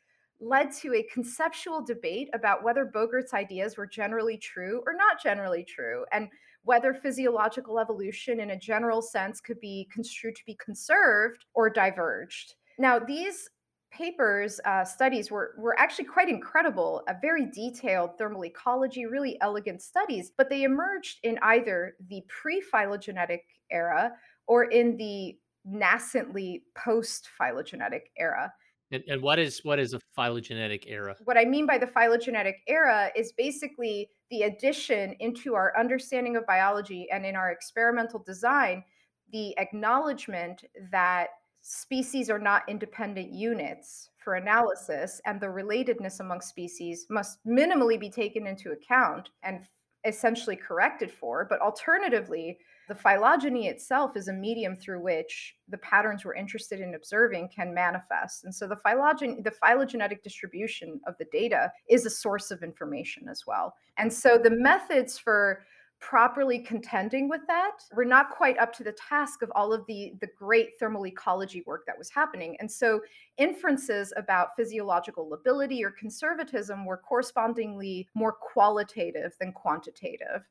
led to a conceptual debate about whether Bogert's ideas were generally true or not generally true, and whether physiological evolution in a general sense could be construed to be conserved or diverged. Now, these papers, uh, studies were, were actually quite incredible, a very detailed thermal ecology, really elegant studies, but they emerged in either the pre phylogenetic era or in the nascently post phylogenetic era. And, and what is what is a phylogenetic era? What I mean by the phylogenetic era is basically the addition into our understanding of biology and in our experimental design, the acknowledgement that species are not independent units for analysis and the relatedness among species must minimally be taken into account and essentially corrected for. But alternatively, the phylogeny itself is a medium through which the patterns we're interested in observing can manifest. And so the phylogeny, the phylogenetic distribution of the data is a source of information as well. And so the methods for properly contending with that we're not quite up to the task of all of the the great thermal ecology work that was happening and so inferences about physiological lability or conservatism were correspondingly more qualitative than quantitative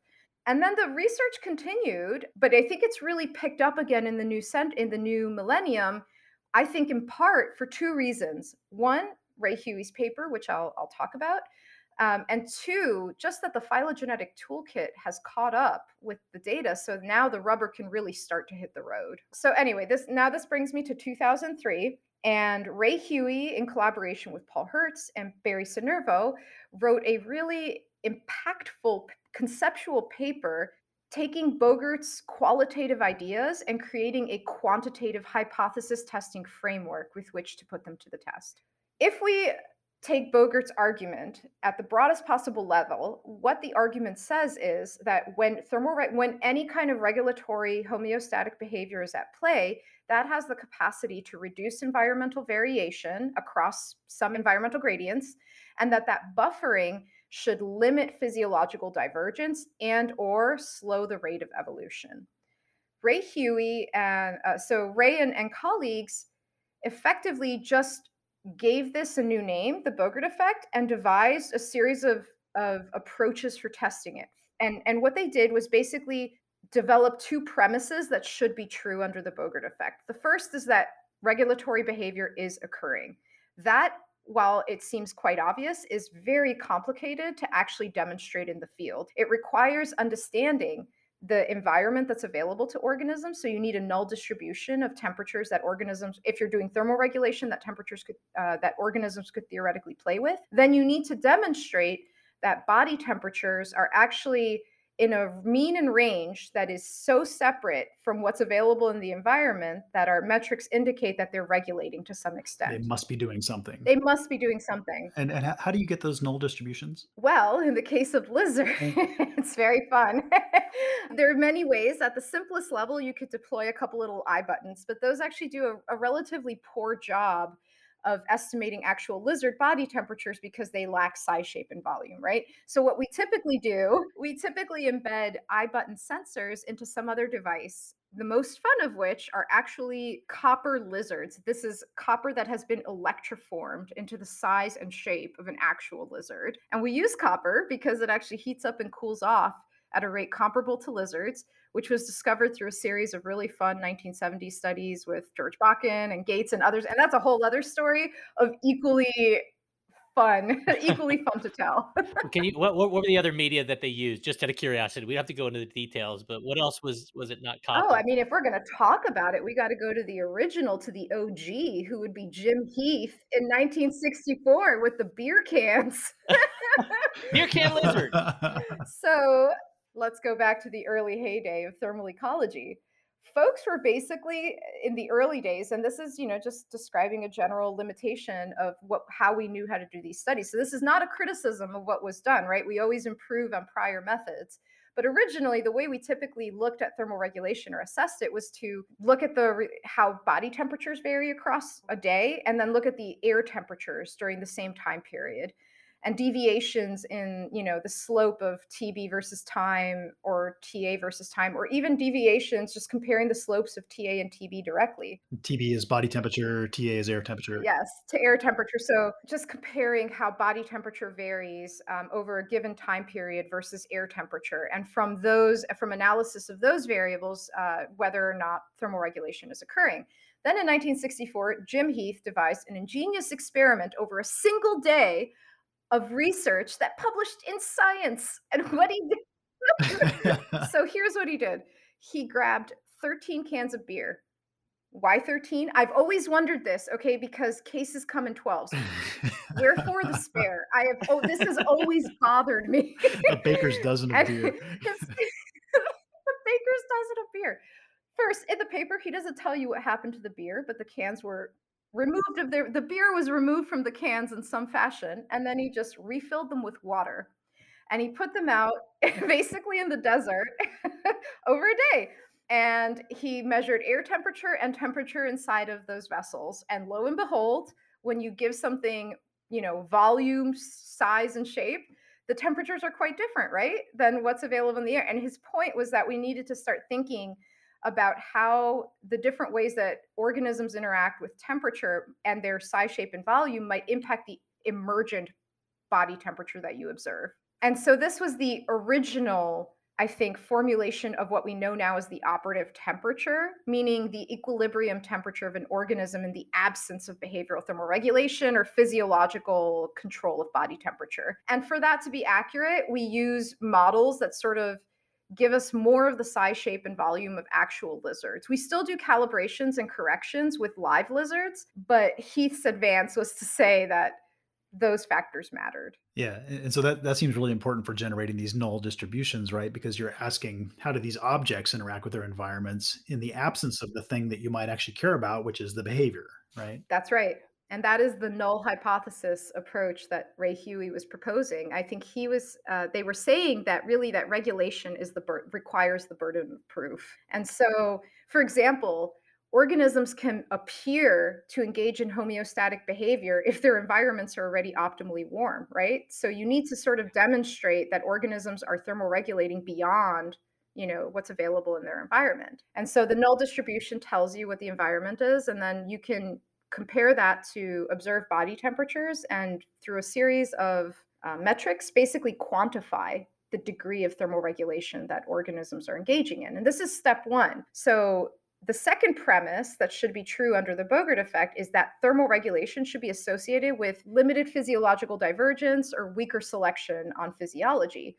and then the research continued, but I think it's really picked up again in the new cent- in the new millennium. I think in part for two reasons. One, Ray Huey's paper, which I'll, I'll talk about, um, and two, just that the phylogenetic toolkit has caught up with the data, so now the rubber can really start to hit the road. So anyway, this now this brings me to 2003, and Ray Huey, in collaboration with Paul Hertz and Barry Sinervo, wrote a really impactful conceptual paper taking Bogert's qualitative ideas and creating a quantitative hypothesis testing framework with which to put them to the test. If we take Bogert's argument at the broadest possible level, what the argument says is that when thermal when any kind of regulatory homeostatic behavior is at play, that has the capacity to reduce environmental variation across some environmental gradients and that that buffering should limit physiological divergence and or slow the rate of evolution. Ray Huey and uh, so Ray and, and colleagues effectively just gave this a new name, the Bogert effect, and devised a series of, of approaches for testing it. And, and what they did was basically develop two premises that should be true under the Bogert effect. The first is that regulatory behavior is occurring. That while it seems quite obvious, is very complicated to actually demonstrate in the field. It requires understanding the environment that's available to organisms. So you need a null distribution of temperatures that organisms, if you're doing thermal regulation, that temperatures could uh, that organisms could theoretically play with. Then you need to demonstrate that body temperatures are actually in a mean and range that is so separate from what's available in the environment that our metrics indicate that they're regulating to some extent. They must be doing something. They must be doing something. And, and how do you get those null distributions? Well, in the case of lizard, eh. (laughs) it's very fun. (laughs) there are many ways. At the simplest level, you could deploy a couple little iButtons, but those actually do a, a relatively poor job of estimating actual lizard body temperatures because they lack size, shape, and volume, right? So, what we typically do, we typically embed iButton sensors into some other device. The most fun of which are actually copper lizards. This is copper that has been electroformed into the size and shape of an actual lizard. And we use copper because it actually heats up and cools off at a rate comparable to lizards which was discovered through a series of really fun 1970s studies with George Bakken and Gates and others. And that's a whole other story of equally fun, (laughs) equally fun to tell. Can you what, what were the other media that they used? Just out of curiosity, we have to go into the details, but what else was was it not copper? Oh, I mean, if we're going to talk about it, we got to go to the original, to the OG, who would be Jim Heath in 1964 with the beer cans. (laughs) beer can lizard. (laughs) so let's go back to the early heyday of thermal ecology. Folks were basically in the early days, and this is, you know, just describing a general limitation of what how we knew how to do these studies. So this is not a criticism of what was done, right? We always improve on prior methods. But originally, the way we typically looked at thermal regulation or assessed it was to look at the how body temperatures vary across a day, and then look at the air temperatures during the same time period and deviations in you know the slope of tb versus time or ta versus time or even deviations just comparing the slopes of ta and tb directly. Tb is body temperature ta is air temperature. Yes to air temperature. So just comparing how body temperature varies um, over a given time period versus air temperature and from those from analysis of those variables uh, whether or not thermal regulation is occurring. Then in 1964, Jim Heath devised an ingenious experiment over a single day of research that published in Science. And (laughs) what he did. (laughs) so here's what he did he grabbed 13 cans of beer. Why 13? I've always wondered this, okay, because cases come in 12s. Wherefore the spare? I have, oh, this has always bothered me. (laughs) a baker's dozen of beer. the baker's dozen of beer. First, in the paper, he doesn't tell you what happened to the beer, but the cans were removed of their the beer was removed from the cans in some fashion and then he just refilled them with water and he put them out (laughs) basically in the desert (laughs) over a day and he measured air temperature and temperature inside of those vessels and lo and behold when you give something you know volume size and shape the temperatures are quite different right than what's available in the air and his point was that we needed to start thinking about how the different ways that organisms interact with temperature and their size, shape, and volume might impact the emergent body temperature that you observe. And so this was the original, I think, formulation of what we know now as the operative temperature, meaning the equilibrium temperature of an organism in the absence of behavioral thermoregulation or physiological control of body temperature. And for that to be accurate, we use models that sort of give us more of the size, shape, and volume of actual lizards. We still do calibrations and corrections with live lizards, but Heath's advance was to say that those factors mattered. Yeah, and so that that seems really important for generating these null distributions, right? Because you're asking how do these objects interact with their environments in the absence of the thing that you might actually care about, which is the behavior, right? That's right. And that is the null hypothesis approach that Ray Huey was proposing. I think he was, uh, they were saying that really that regulation is the bur- requires the burden of proof. And so, for example, organisms can appear to engage in homeostatic behavior if their environments are already optimally warm, right? So you need to sort of demonstrate that organisms are thermoregulating beyond you know what's available in their environment and so the null distribution tells you what the environment is and then you can compare that to observe body temperatures and through a series of uh, metrics basically quantify the degree of thermal regulation that organisms are engaging in. And this is step one. So the second premise that should be true under the Bogert effect is that thermal regulation should be associated with limited physiological divergence or weaker selection on physiology.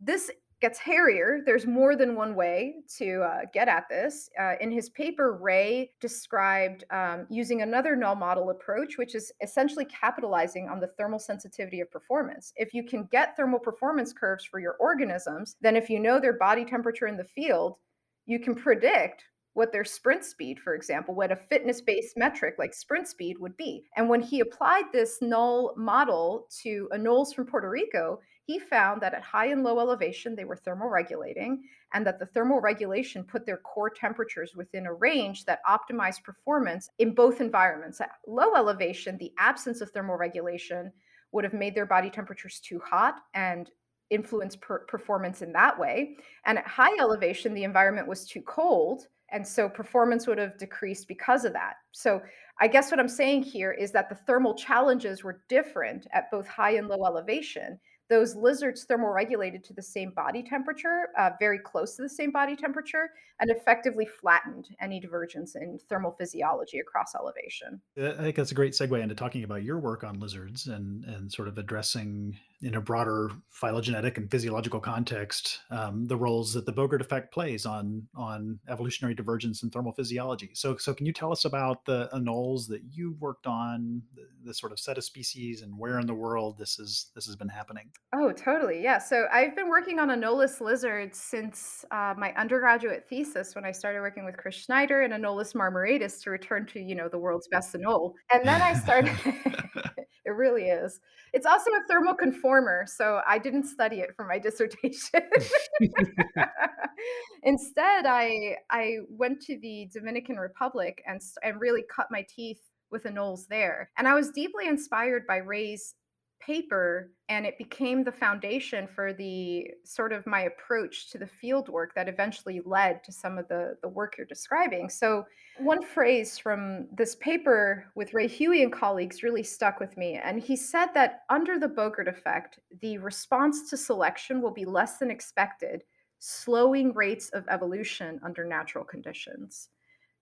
This gets hairier. There's more than one way to uh, get at this. Uh, in his paper, Ray described um, using another null model approach, which is essentially capitalizing on the thermal sensitivity of performance. If you can get thermal performance curves for your organisms, then if you know their body temperature in the field, you can predict what their sprint speed, for example, what a fitness mm-hmm. based metric like sprint speed would be. And when he applied this null model to anoles from Puerto Rico, he found that at high and low elevation, they were thermoregulating, and that the thermal regulation put their core temperatures within a range that optimized performance in both environments. At low elevation, the absence of thermal regulation would have made their body temperatures too hot and influenced per- performance in that way. And at high elevation, the environment was too cold. And so performance would have decreased because of that. So I guess what I'm saying here is that the thermal challenges were different at both high and low elevation those lizards thermoregulated to the same body temperature, uh, very close to the same body temperature, and effectively flattened any divergence in thermal physiology across elevation. I think that's a great segue into talking about your work on lizards and, and sort of addressing in a broader phylogenetic and physiological context um, the roles that the Bogert effect plays on on evolutionary divergence and thermal physiology. So, so can you tell us about the anoles that you worked on, the, the sort of set of species, and where in the world this is this has been happening? Oh, totally. Yeah. So I've been working on Anolis lizards since uh, my undergraduate thesis when I started working with Chris Schneider and Anolis marmoratus to return to, you know, the world's best anole. And then I started, (laughs) (laughs) it really is. It's also a thermal conformer. So I didn't study it for my (laughs) dissertation. (laughs) Instead, I, I went to the Dominican Republic and, and really cut my teeth with anoles there. And I was deeply inspired by Ray's paper and it became the foundation for the sort of my approach to the field work that eventually led to some of the, the work you're describing. So, one phrase from this paper with Ray Huey and colleagues really stuck with me. And he said that under the Bogert effect, the response to selection will be less than expected, slowing rates of evolution under natural conditions.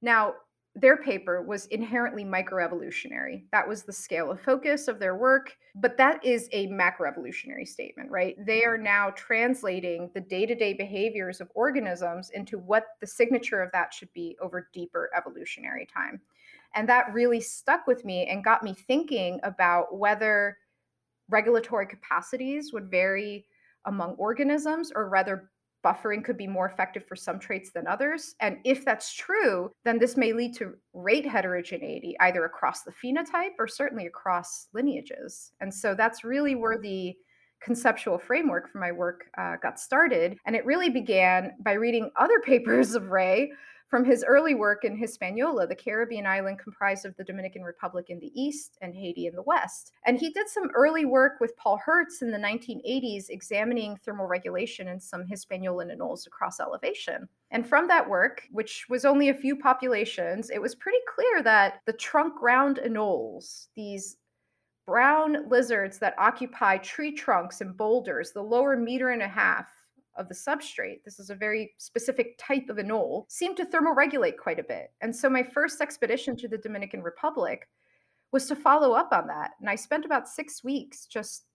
Now, their paper was inherently microevolutionary. That was the scale of focus of their work, but that is a macroevolutionary statement, right? They are now translating the day to day behaviors of organisms into what the signature of that should be over deeper evolutionary time. And that really stuck with me and got me thinking about whether regulatory capacities would vary among organisms or whether buffering could be more effective for some traits than others. And if that's true, then this may lead to rate heterogeneity either across the phenotype or certainly across lineages. And so that's really where the conceptual framework for my work uh, got started. And it really began by reading other (laughs) papers of Ray from his early work in Hispaniola, the Caribbean island comprised of the Dominican Republic in the east and Haiti in the west. And he did some early work with Paul Hertz in the 1980s examining thermal regulation in some Hispaniolan anoles across elevation. And from that work, which was only a few populations, it was pretty clear that the trunk ground anoles, these brown lizards that occupy tree trunks and boulders, the lower meter and a half of the substrate, this is a very specific type of anole, seemed to thermoregulate quite a bit. And so my first expedition to the Dominican Republic was to follow up on that. And I spent about six weeks just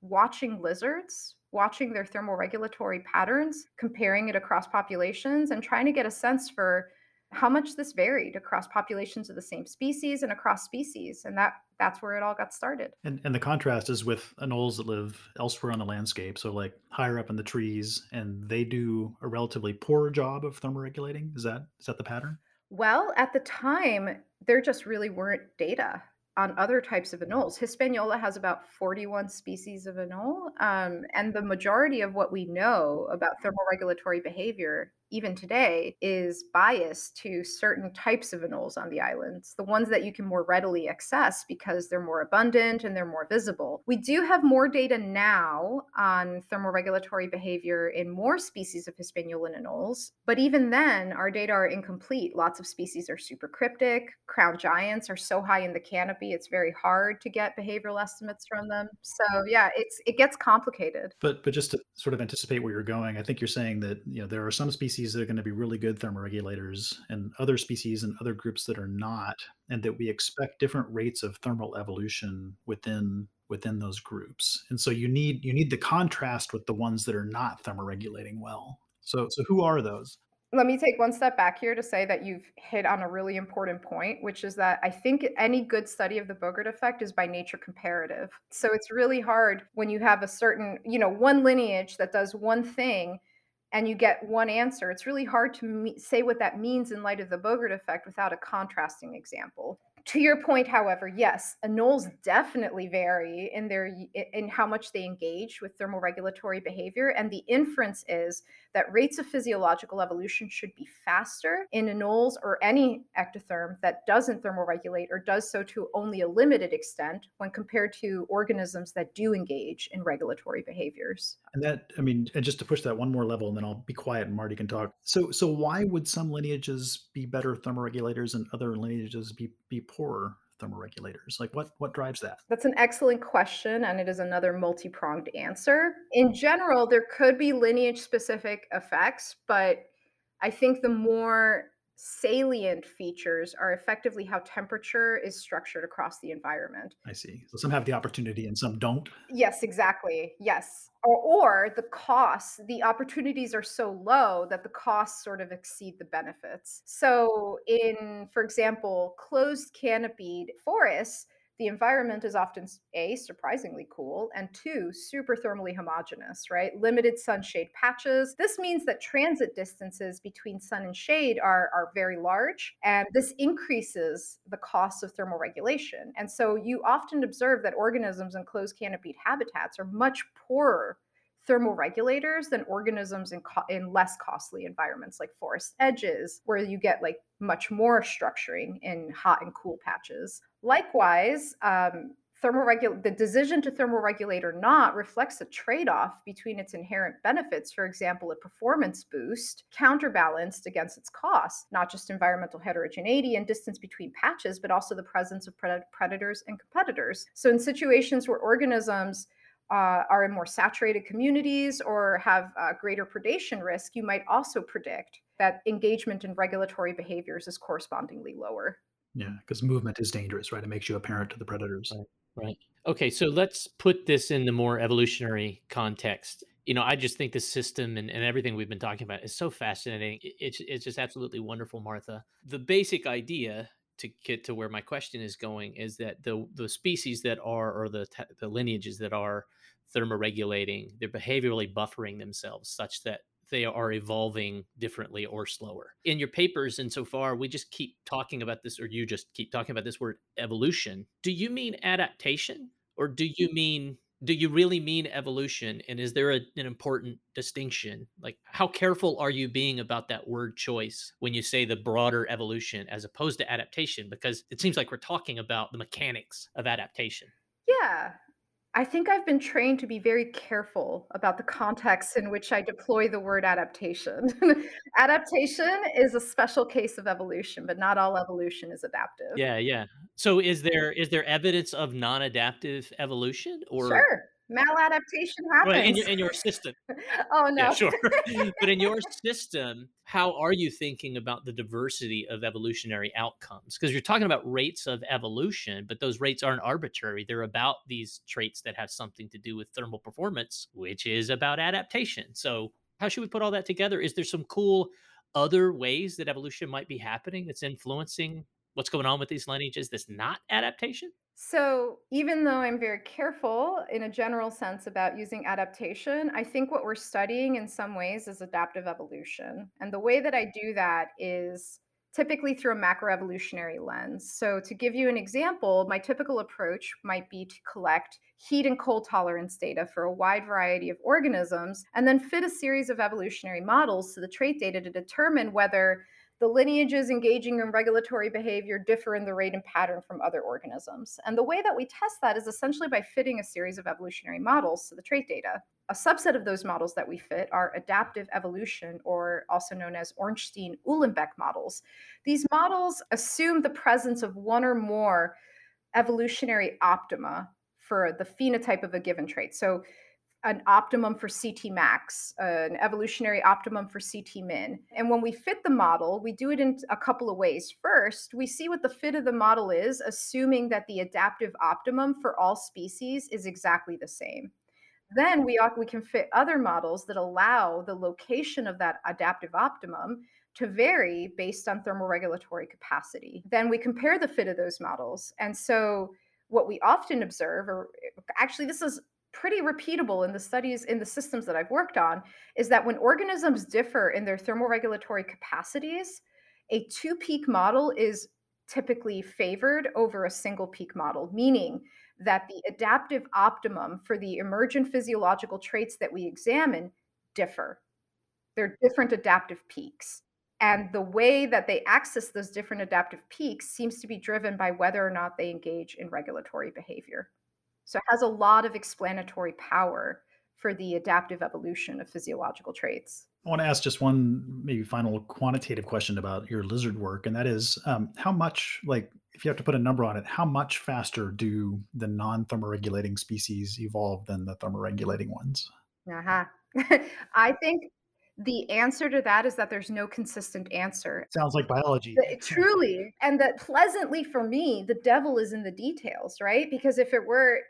watching lizards, watching their thermoregulatory patterns, comparing it across populations, and trying to get a sense for how much this varied across populations of the same species and across species and that that's where it all got started. And and the contrast is with anoles that live elsewhere on the landscape so like higher up in the trees and they do a relatively poor job of thermoregulating. Is that is that the pattern? Well at the time there just really weren't data on other types of anoles. Hispaniola has about 41 species of anole, um, and the majority of what we know about thermoregulatory behavior even today, is biased to certain types of anoles on the islands, the ones that you can more readily access because they're more abundant and they're more visible. We do have more data now on thermoregulatory behavior in more species of Hispaniolan anoles, but even then, our data are incomplete. Lots of species are super cryptic. Crown giants are so high in the canopy, it's very hard to get behavioral estimates from them. So yeah, it's it gets complicated. But but just to sort of anticipate where you're going, I think you're saying that you know there are some species species that are going to be really good thermoregulators and other species and other groups that are not and that we expect different rates of thermal evolution within within those groups. And so you need you need the contrast with the ones that are not thermoregulating well. So so who are those? Let me take one step back here to say that you've hit on a really important point, which is that I think any good study of the Bogert effect is by nature comparative. So it's really hard when you have a certain, you know, one lineage that does one thing and you get one answer, it's really hard to me- say what that means in light of the Bogert effect without a contrasting example. To your point however yes anoles definitely vary in their in how much they engage with thermoregulatory behavior and the inference is that rates of physiological evolution should be faster in anoles or any ectotherm that doesn't thermoregulate or does so to only a limited extent when compared to organisms that do engage in regulatory behaviors. And that i mean and just to push that one more level and then i'll be quiet and marty can talk. So so why would some lineages be better thermoregulators and other lineages be be poor thermoregulators? Like what what drives that? That's an excellent question and it is another multi-pronged answer. In general, there could be lineage specific effects, but I think the more salient features are effectively how temperature is structured across the environment. I see. So some have the opportunity and some don't. Yes, exactly. Yes. Or, or the costs, the opportunities are so low that the costs sort of exceed the benefits. So, in, for example, closed canopied forests, the environment is often a surprisingly cool and two super thermally homogeneous right? Limited sunshade patches. This means that transit distances between sun and shade are, are very large and this increases the cost of thermal regulation. And so you often observe that organisms in closed canopied habitats are much poorer thermal regulators than organisms in, co- in less costly environments like forest edges, where you get like much more structuring in hot and cool patches. Likewise, um, thermoregul- the decision to thermoregulate or not reflects a trade-off between its inherent benefits for example a performance boost counterbalanced against its costs not just environmental heterogeneity and distance between patches but also the presence of pred- predators and competitors so in situations where organisms uh, are in more saturated communities or have uh, greater predation risk, you might also predict that engagement in regulatory behaviors is correspondingly lower. Yeah, because movement is dangerous, right? It makes you apparent to the predators. Right. Right. Okay, so let's put this in the more evolutionary context. You know, I just think the system and, and everything we've been talking about is so fascinating. It's it's just absolutely wonderful, Martha. The basic idea to get to where my question is going is that the the species that are or the the lineages that are thermoregulating, they're behaviorally buffering themselves such that they are evolving differently or slower. In your papers and so far, we just keep talking about this, or you just keep talking about this word evolution. Do you mean adaptation, or do you mean do you really mean evolution? And is there a, an important distinction? Like, how careful are you being about that word choice when you say the broader evolution as opposed to adaptation? Because it seems like we're talking about the mechanics of adaptation. Yeah, I think I've been trained to be very careful about the context in which I deploy the word adaptation. (laughs) adaptation is a special case of evolution, but not all evolution is adaptive. Yeah, yeah. So is there is there evidence of non-adaptive evolution or Sure maladaptation happens. Well, in, your, in your system. (laughs) oh no. Yeah, sure. (laughs) (laughs) but in your system, how are you thinking about the diversity of evolutionary outcomes? Because you're talking about rates of evolution, but those rates aren't arbitrary. They're about these traits that have something to do with thermal performance, which is about adaptation. So how should we put all that together? Is there some cool other ways that evolution might be happening that's influencing what's going on with these lineages that's not adaptation? So, even though I'm very careful in a general sense about using adaptation, I think what we're studying in some ways is adaptive evolution. And the way that I do that is typically through a macroevolutionary lens. So, to give you an example, my typical approach might be to collect heat and cold tolerance data for a wide variety of organisms and then fit a series of evolutionary models to the trait data to determine whether the lineages engaging in regulatory behavior differ in the rate and pattern from other organisms. And the way that we test that is essentially by fitting a series of evolutionary models to the trait data. A subset of those models that we fit are adaptive evolution, or also known as Ornstein Uhlenbeck models. These models assume the presence of one or more evolutionary optima for the phenotype of a given trait. So an optimum for CT max, uh, an evolutionary optimum for CT min. And when we fit the model, we do it in a couple of ways. First, we see what the fit of the model is, assuming that the adaptive optimum for all species is exactly the same. Then we, we can fit other models that allow the location of that adaptive optimum to vary based on thermoregulatory capacity. Then we compare the fit of those models. And so what we often observe, or actually, this is pretty repeatable in the studies in the systems that I've worked on is that when organisms differ in their thermoregulatory capacities, a two peak model is typically favored over a single peak model, meaning that the adaptive optimum for the emergent physiological traits that we examine differ. They're different adaptive peaks. And the way that they access those different adaptive peaks seems to be driven by whether or not they engage in regulatory behavior. So it has a lot of explanatory power for the adaptive evolution of physiological traits. I want to ask just one maybe final quantitative question about your lizard work, and that is um, how much, like, if you have to put a number on it, how much faster do the non thermoregulating species evolve than the thermoregulating ones? Uh-huh. (laughs) I think the answer to that is that there's no consistent answer. Sounds like biology. Truly. And that pleasantly for me, the devil is in the details, right? Because if it were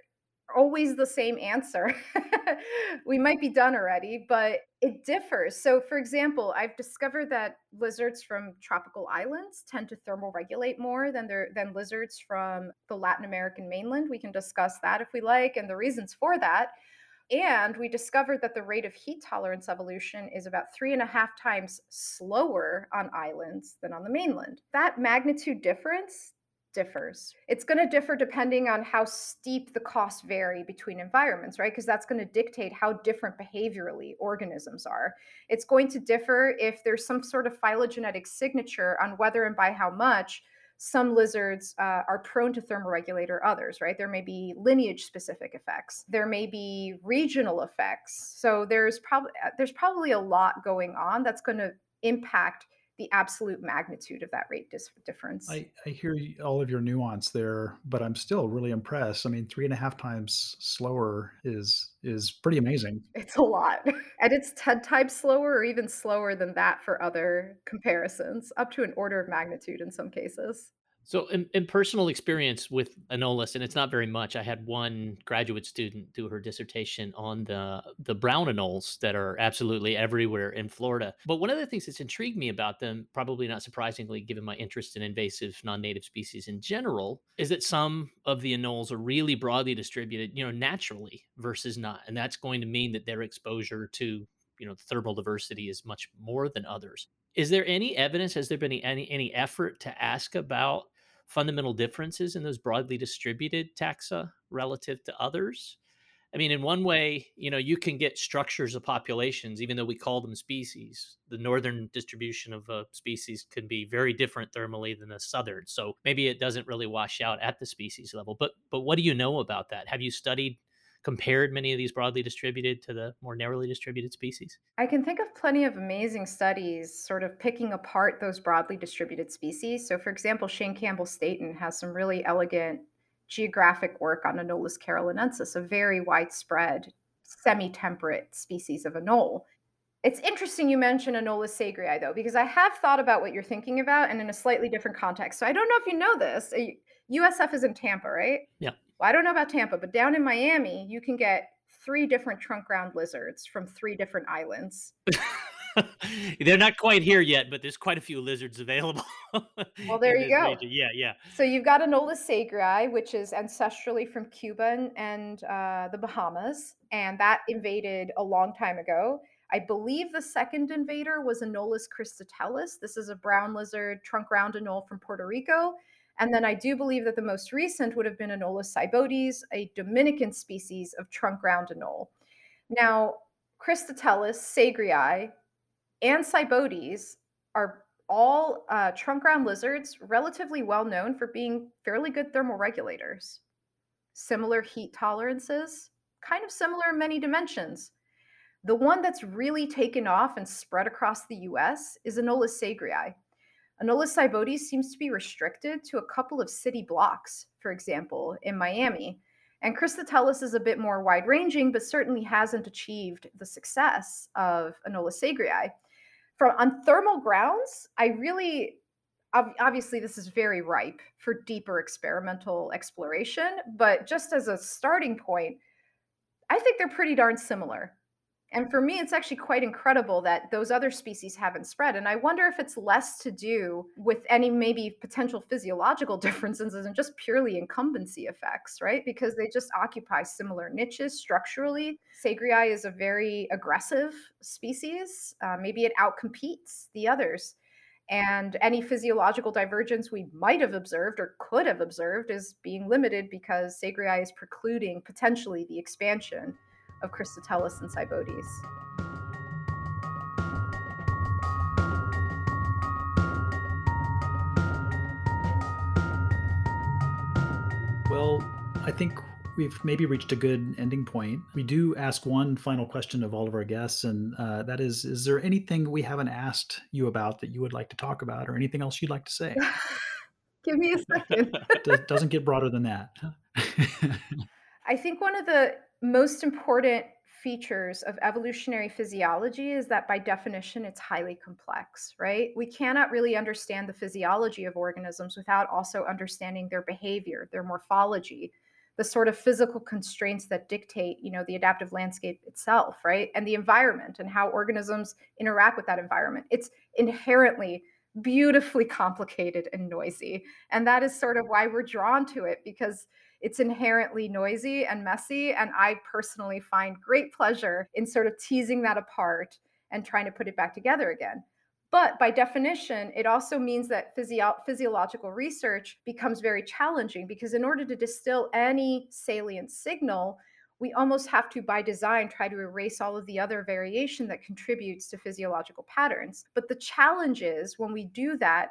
always the same answer. (laughs) we might be done already, but it differs. So, for example, I've discovered that lizards from tropical islands tend to thermoregulate more than their, than lizards from the Latin American mainland. We can discuss that if we like, and the reasons for that. And we discovered that the rate of heat tolerance evolution is about three and a half times slower on islands than on the mainland. That magnitude difference differs. It's going to differ depending on how steep the costs vary between environments, right? Because that's going to dictate how different behaviorally organisms are. It's going to differ if there's some sort of phylogenetic signature on whether and by how much some lizards uh, are prone to thermoregulate or others, right? There may be lineage specific effects. There may be regional effects. So there's probably uh, there's probably a lot going on that's going to impact the absolute magnitude of that rate dis- difference. I, I hear all of your nuance there, but I'm still really impressed. I mean, three and a half times slower is is pretty amazing. It's a lot. (laughs) and it's 10 times slower or even slower than that for other comparisons, up to an order of magnitude in some cases. So, in, in, personal experience with anolis, and it's not very much. I had one graduate student do her dissertation on the the brown anoles that are absolutely everywhere in Florida. But one of the things that's intrigued me about them, probably not surprisingly, given my interest in invasive non-native species in general, is that some of the anoles are really broadly distributed, you know, naturally versus not, and that's going to mean that their exposure to you know thermal diversity is much more than others. Is there any evidence has there been any any effort to ask about fundamental differences in those broadly distributed taxa relative to others? I mean in one way you know you can get structures of populations even though we call them species the northern distribution of a species can be very different thermally than the southern. So maybe it doesn't really wash out at the species level but but what do you know about that? Have you studied compared many of these broadly distributed to the more narrowly distributed species? I can think of plenty of amazing studies sort of picking apart those broadly distributed species. So, for example, Shane Campbell Staton has some really elegant geographic work on Anolis carolinensis, a very widespread semi temperate species of anole. It's interesting you mention Anolis sagrei, though, because I have thought about what you're thinking about and in a slightly different context. So I don't know if you know this. Uh, USF is in Tampa, right? Yeah. Well, I don't know about Tampa, but down in Miami, you can get three different trunk ground lizards from three different islands. (laughs) They're not quite here yet, but there's quite a few lizards available. (laughs) well, there you go. Region. Yeah, yeah. So you've got Anolis sagrei, which is ancestrally from Cuba and uh, the Bahamas, and that invaded a long time ago. I believe the second invader was Anolis cristatellus. This is a brown lizard, trunk round anole from Puerto Rico. And then I do believe that the most recent would have been Anolis cybotes, a Dominican species of trunk ground anole. Now, Cristatellus, sagrei, and cybotes are all uh, trunk ground lizards, relatively well known for being fairly good thermal regulators. Similar heat tolerances, kind of similar in many dimensions. The one that's really taken off and spread across the US is Anolis sagrei. Anolis cybotes seems to be restricted to a couple of city blocks, for example, in Miami. And Cristatellus is a bit more wide ranging, but certainly hasn't achieved the success of Anolis sagrei. From on thermal grounds, I really obviously this is very ripe for deeper experimental exploration, but just as a starting point, I think they're pretty darn similar. And for me, it's actually quite incredible that those other species haven't spread. And I wonder if it's less to do with any maybe potential physiological (laughs) differences and just purely incumbency effects, right? Because they just occupy similar niches structurally. Sagrei is a very aggressive species. Uh, maybe it outcompetes the others. And any physiological divergence we might have observed or could have observed is being limited because Sagrei is precluding potentially the expansion of Cristatellus and Cybotes. Well, I think we've maybe reached a good ending point. We do ask one final question of all of our guests, and uh, that is Is there anything we haven't asked you about that you would like to talk about, or anything else you'd like to say? (laughs) Give me a second. (laughs) It doesn't get broader than that. (laughs) I think one of the most important features of evolutionary physiology is that by definition it's highly complex, right? We cannot really understand the physiology of organisms without also understanding their behavior, their morphology, the sort of physical constraints that dictate, you know, the adaptive landscape itself, right? And the environment and how organisms interact with that environment. It's inherently beautifully (laughs) complicated and noisy. And that is sort of why we're drawn to it because it's inherently noisy and messy. And I personally find great pleasure in sort of teasing that apart and trying to put it back together again. But by definition, it also means that physio- physiological research becomes very challenging because, in order to distill any salient signal, we almost have to, by design, try to erase all of the other variation that contributes to physiological patterns. But the challenge is when we do that,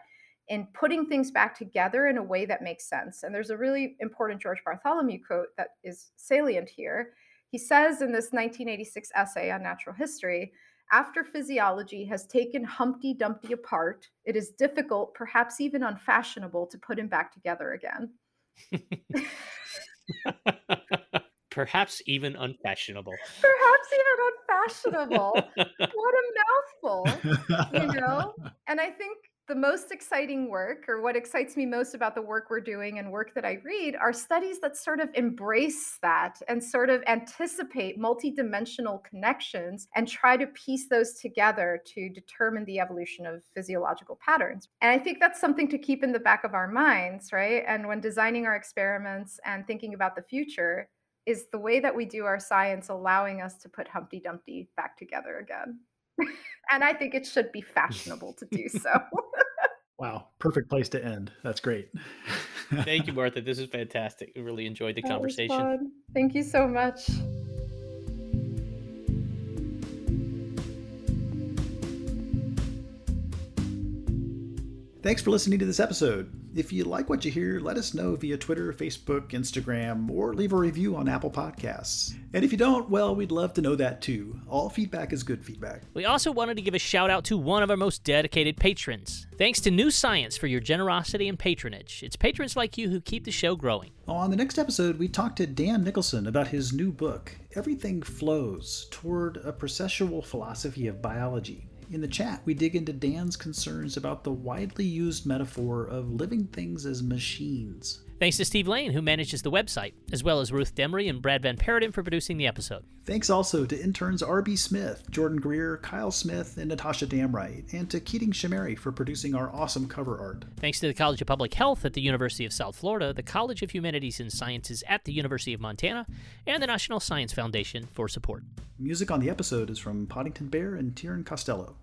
in putting things back together in a way that makes sense. And there's a really important George Bartholomew quote that is salient here. He says in this 1986 essay on natural history After physiology has taken Humpty Dumpty apart, it is difficult, perhaps even unfashionable, to put him back together again. (laughs) perhaps even unfashionable. (laughs) Perhaps even unfashionable. (laughs) what a mouthful, you know? And I think the most exciting work, or what excites me most about the work we're doing and work that I read, are studies that sort of embrace that and sort of anticipate multidimensional connections and try to piece those together to determine the evolution of physiological patterns. And I think that's something to keep in the back of our minds, right? And when designing our experiments and thinking about the future, is the way that we do our science allowing us to put Humpty Dumpty back together again? And I think it should be fashionable to do so. (laughs) (laughs) wow, perfect place to end. That's great. Thank you, Martha. This is (laughs) fantastic. I really enjoyed the that conversation. Thank you so much. Thanks for listening to this episode. If you like what you hear, let us know via Twitter, Facebook, Instagram, or leave a review on Apple Podcasts. And if you don't, well, we'd love to know that too. All feedback is good feedback. We also wanted to give a shout out to one of our most dedicated patrons. Thanks to New Science for your generosity and patronage. It's patrons like you who keep the show growing. On the next episode, we talk to Dan Nicholson about his new book, Everything Flows Toward a Processual Philosophy of Biology. In the chat, we dig into Dan's concerns about the widely used metaphor of living things as machines. Thanks to Steve Lane, who manages the website, as well as Ruth Demery and Brad Van Paradin for producing the episode. Thanks also to interns R.B. Smith, Jordan Greer, Kyle Smith, and Natasha Damright, and to Keating Shahmehri for producing our awesome cover art. Thanks to the College of Public Health at the University of South Florida, the College of Humanities and Sciences at the University of Montana, and the National Science Foundation for support. Music on the episode is from Poddington Bear and Tieren Costello.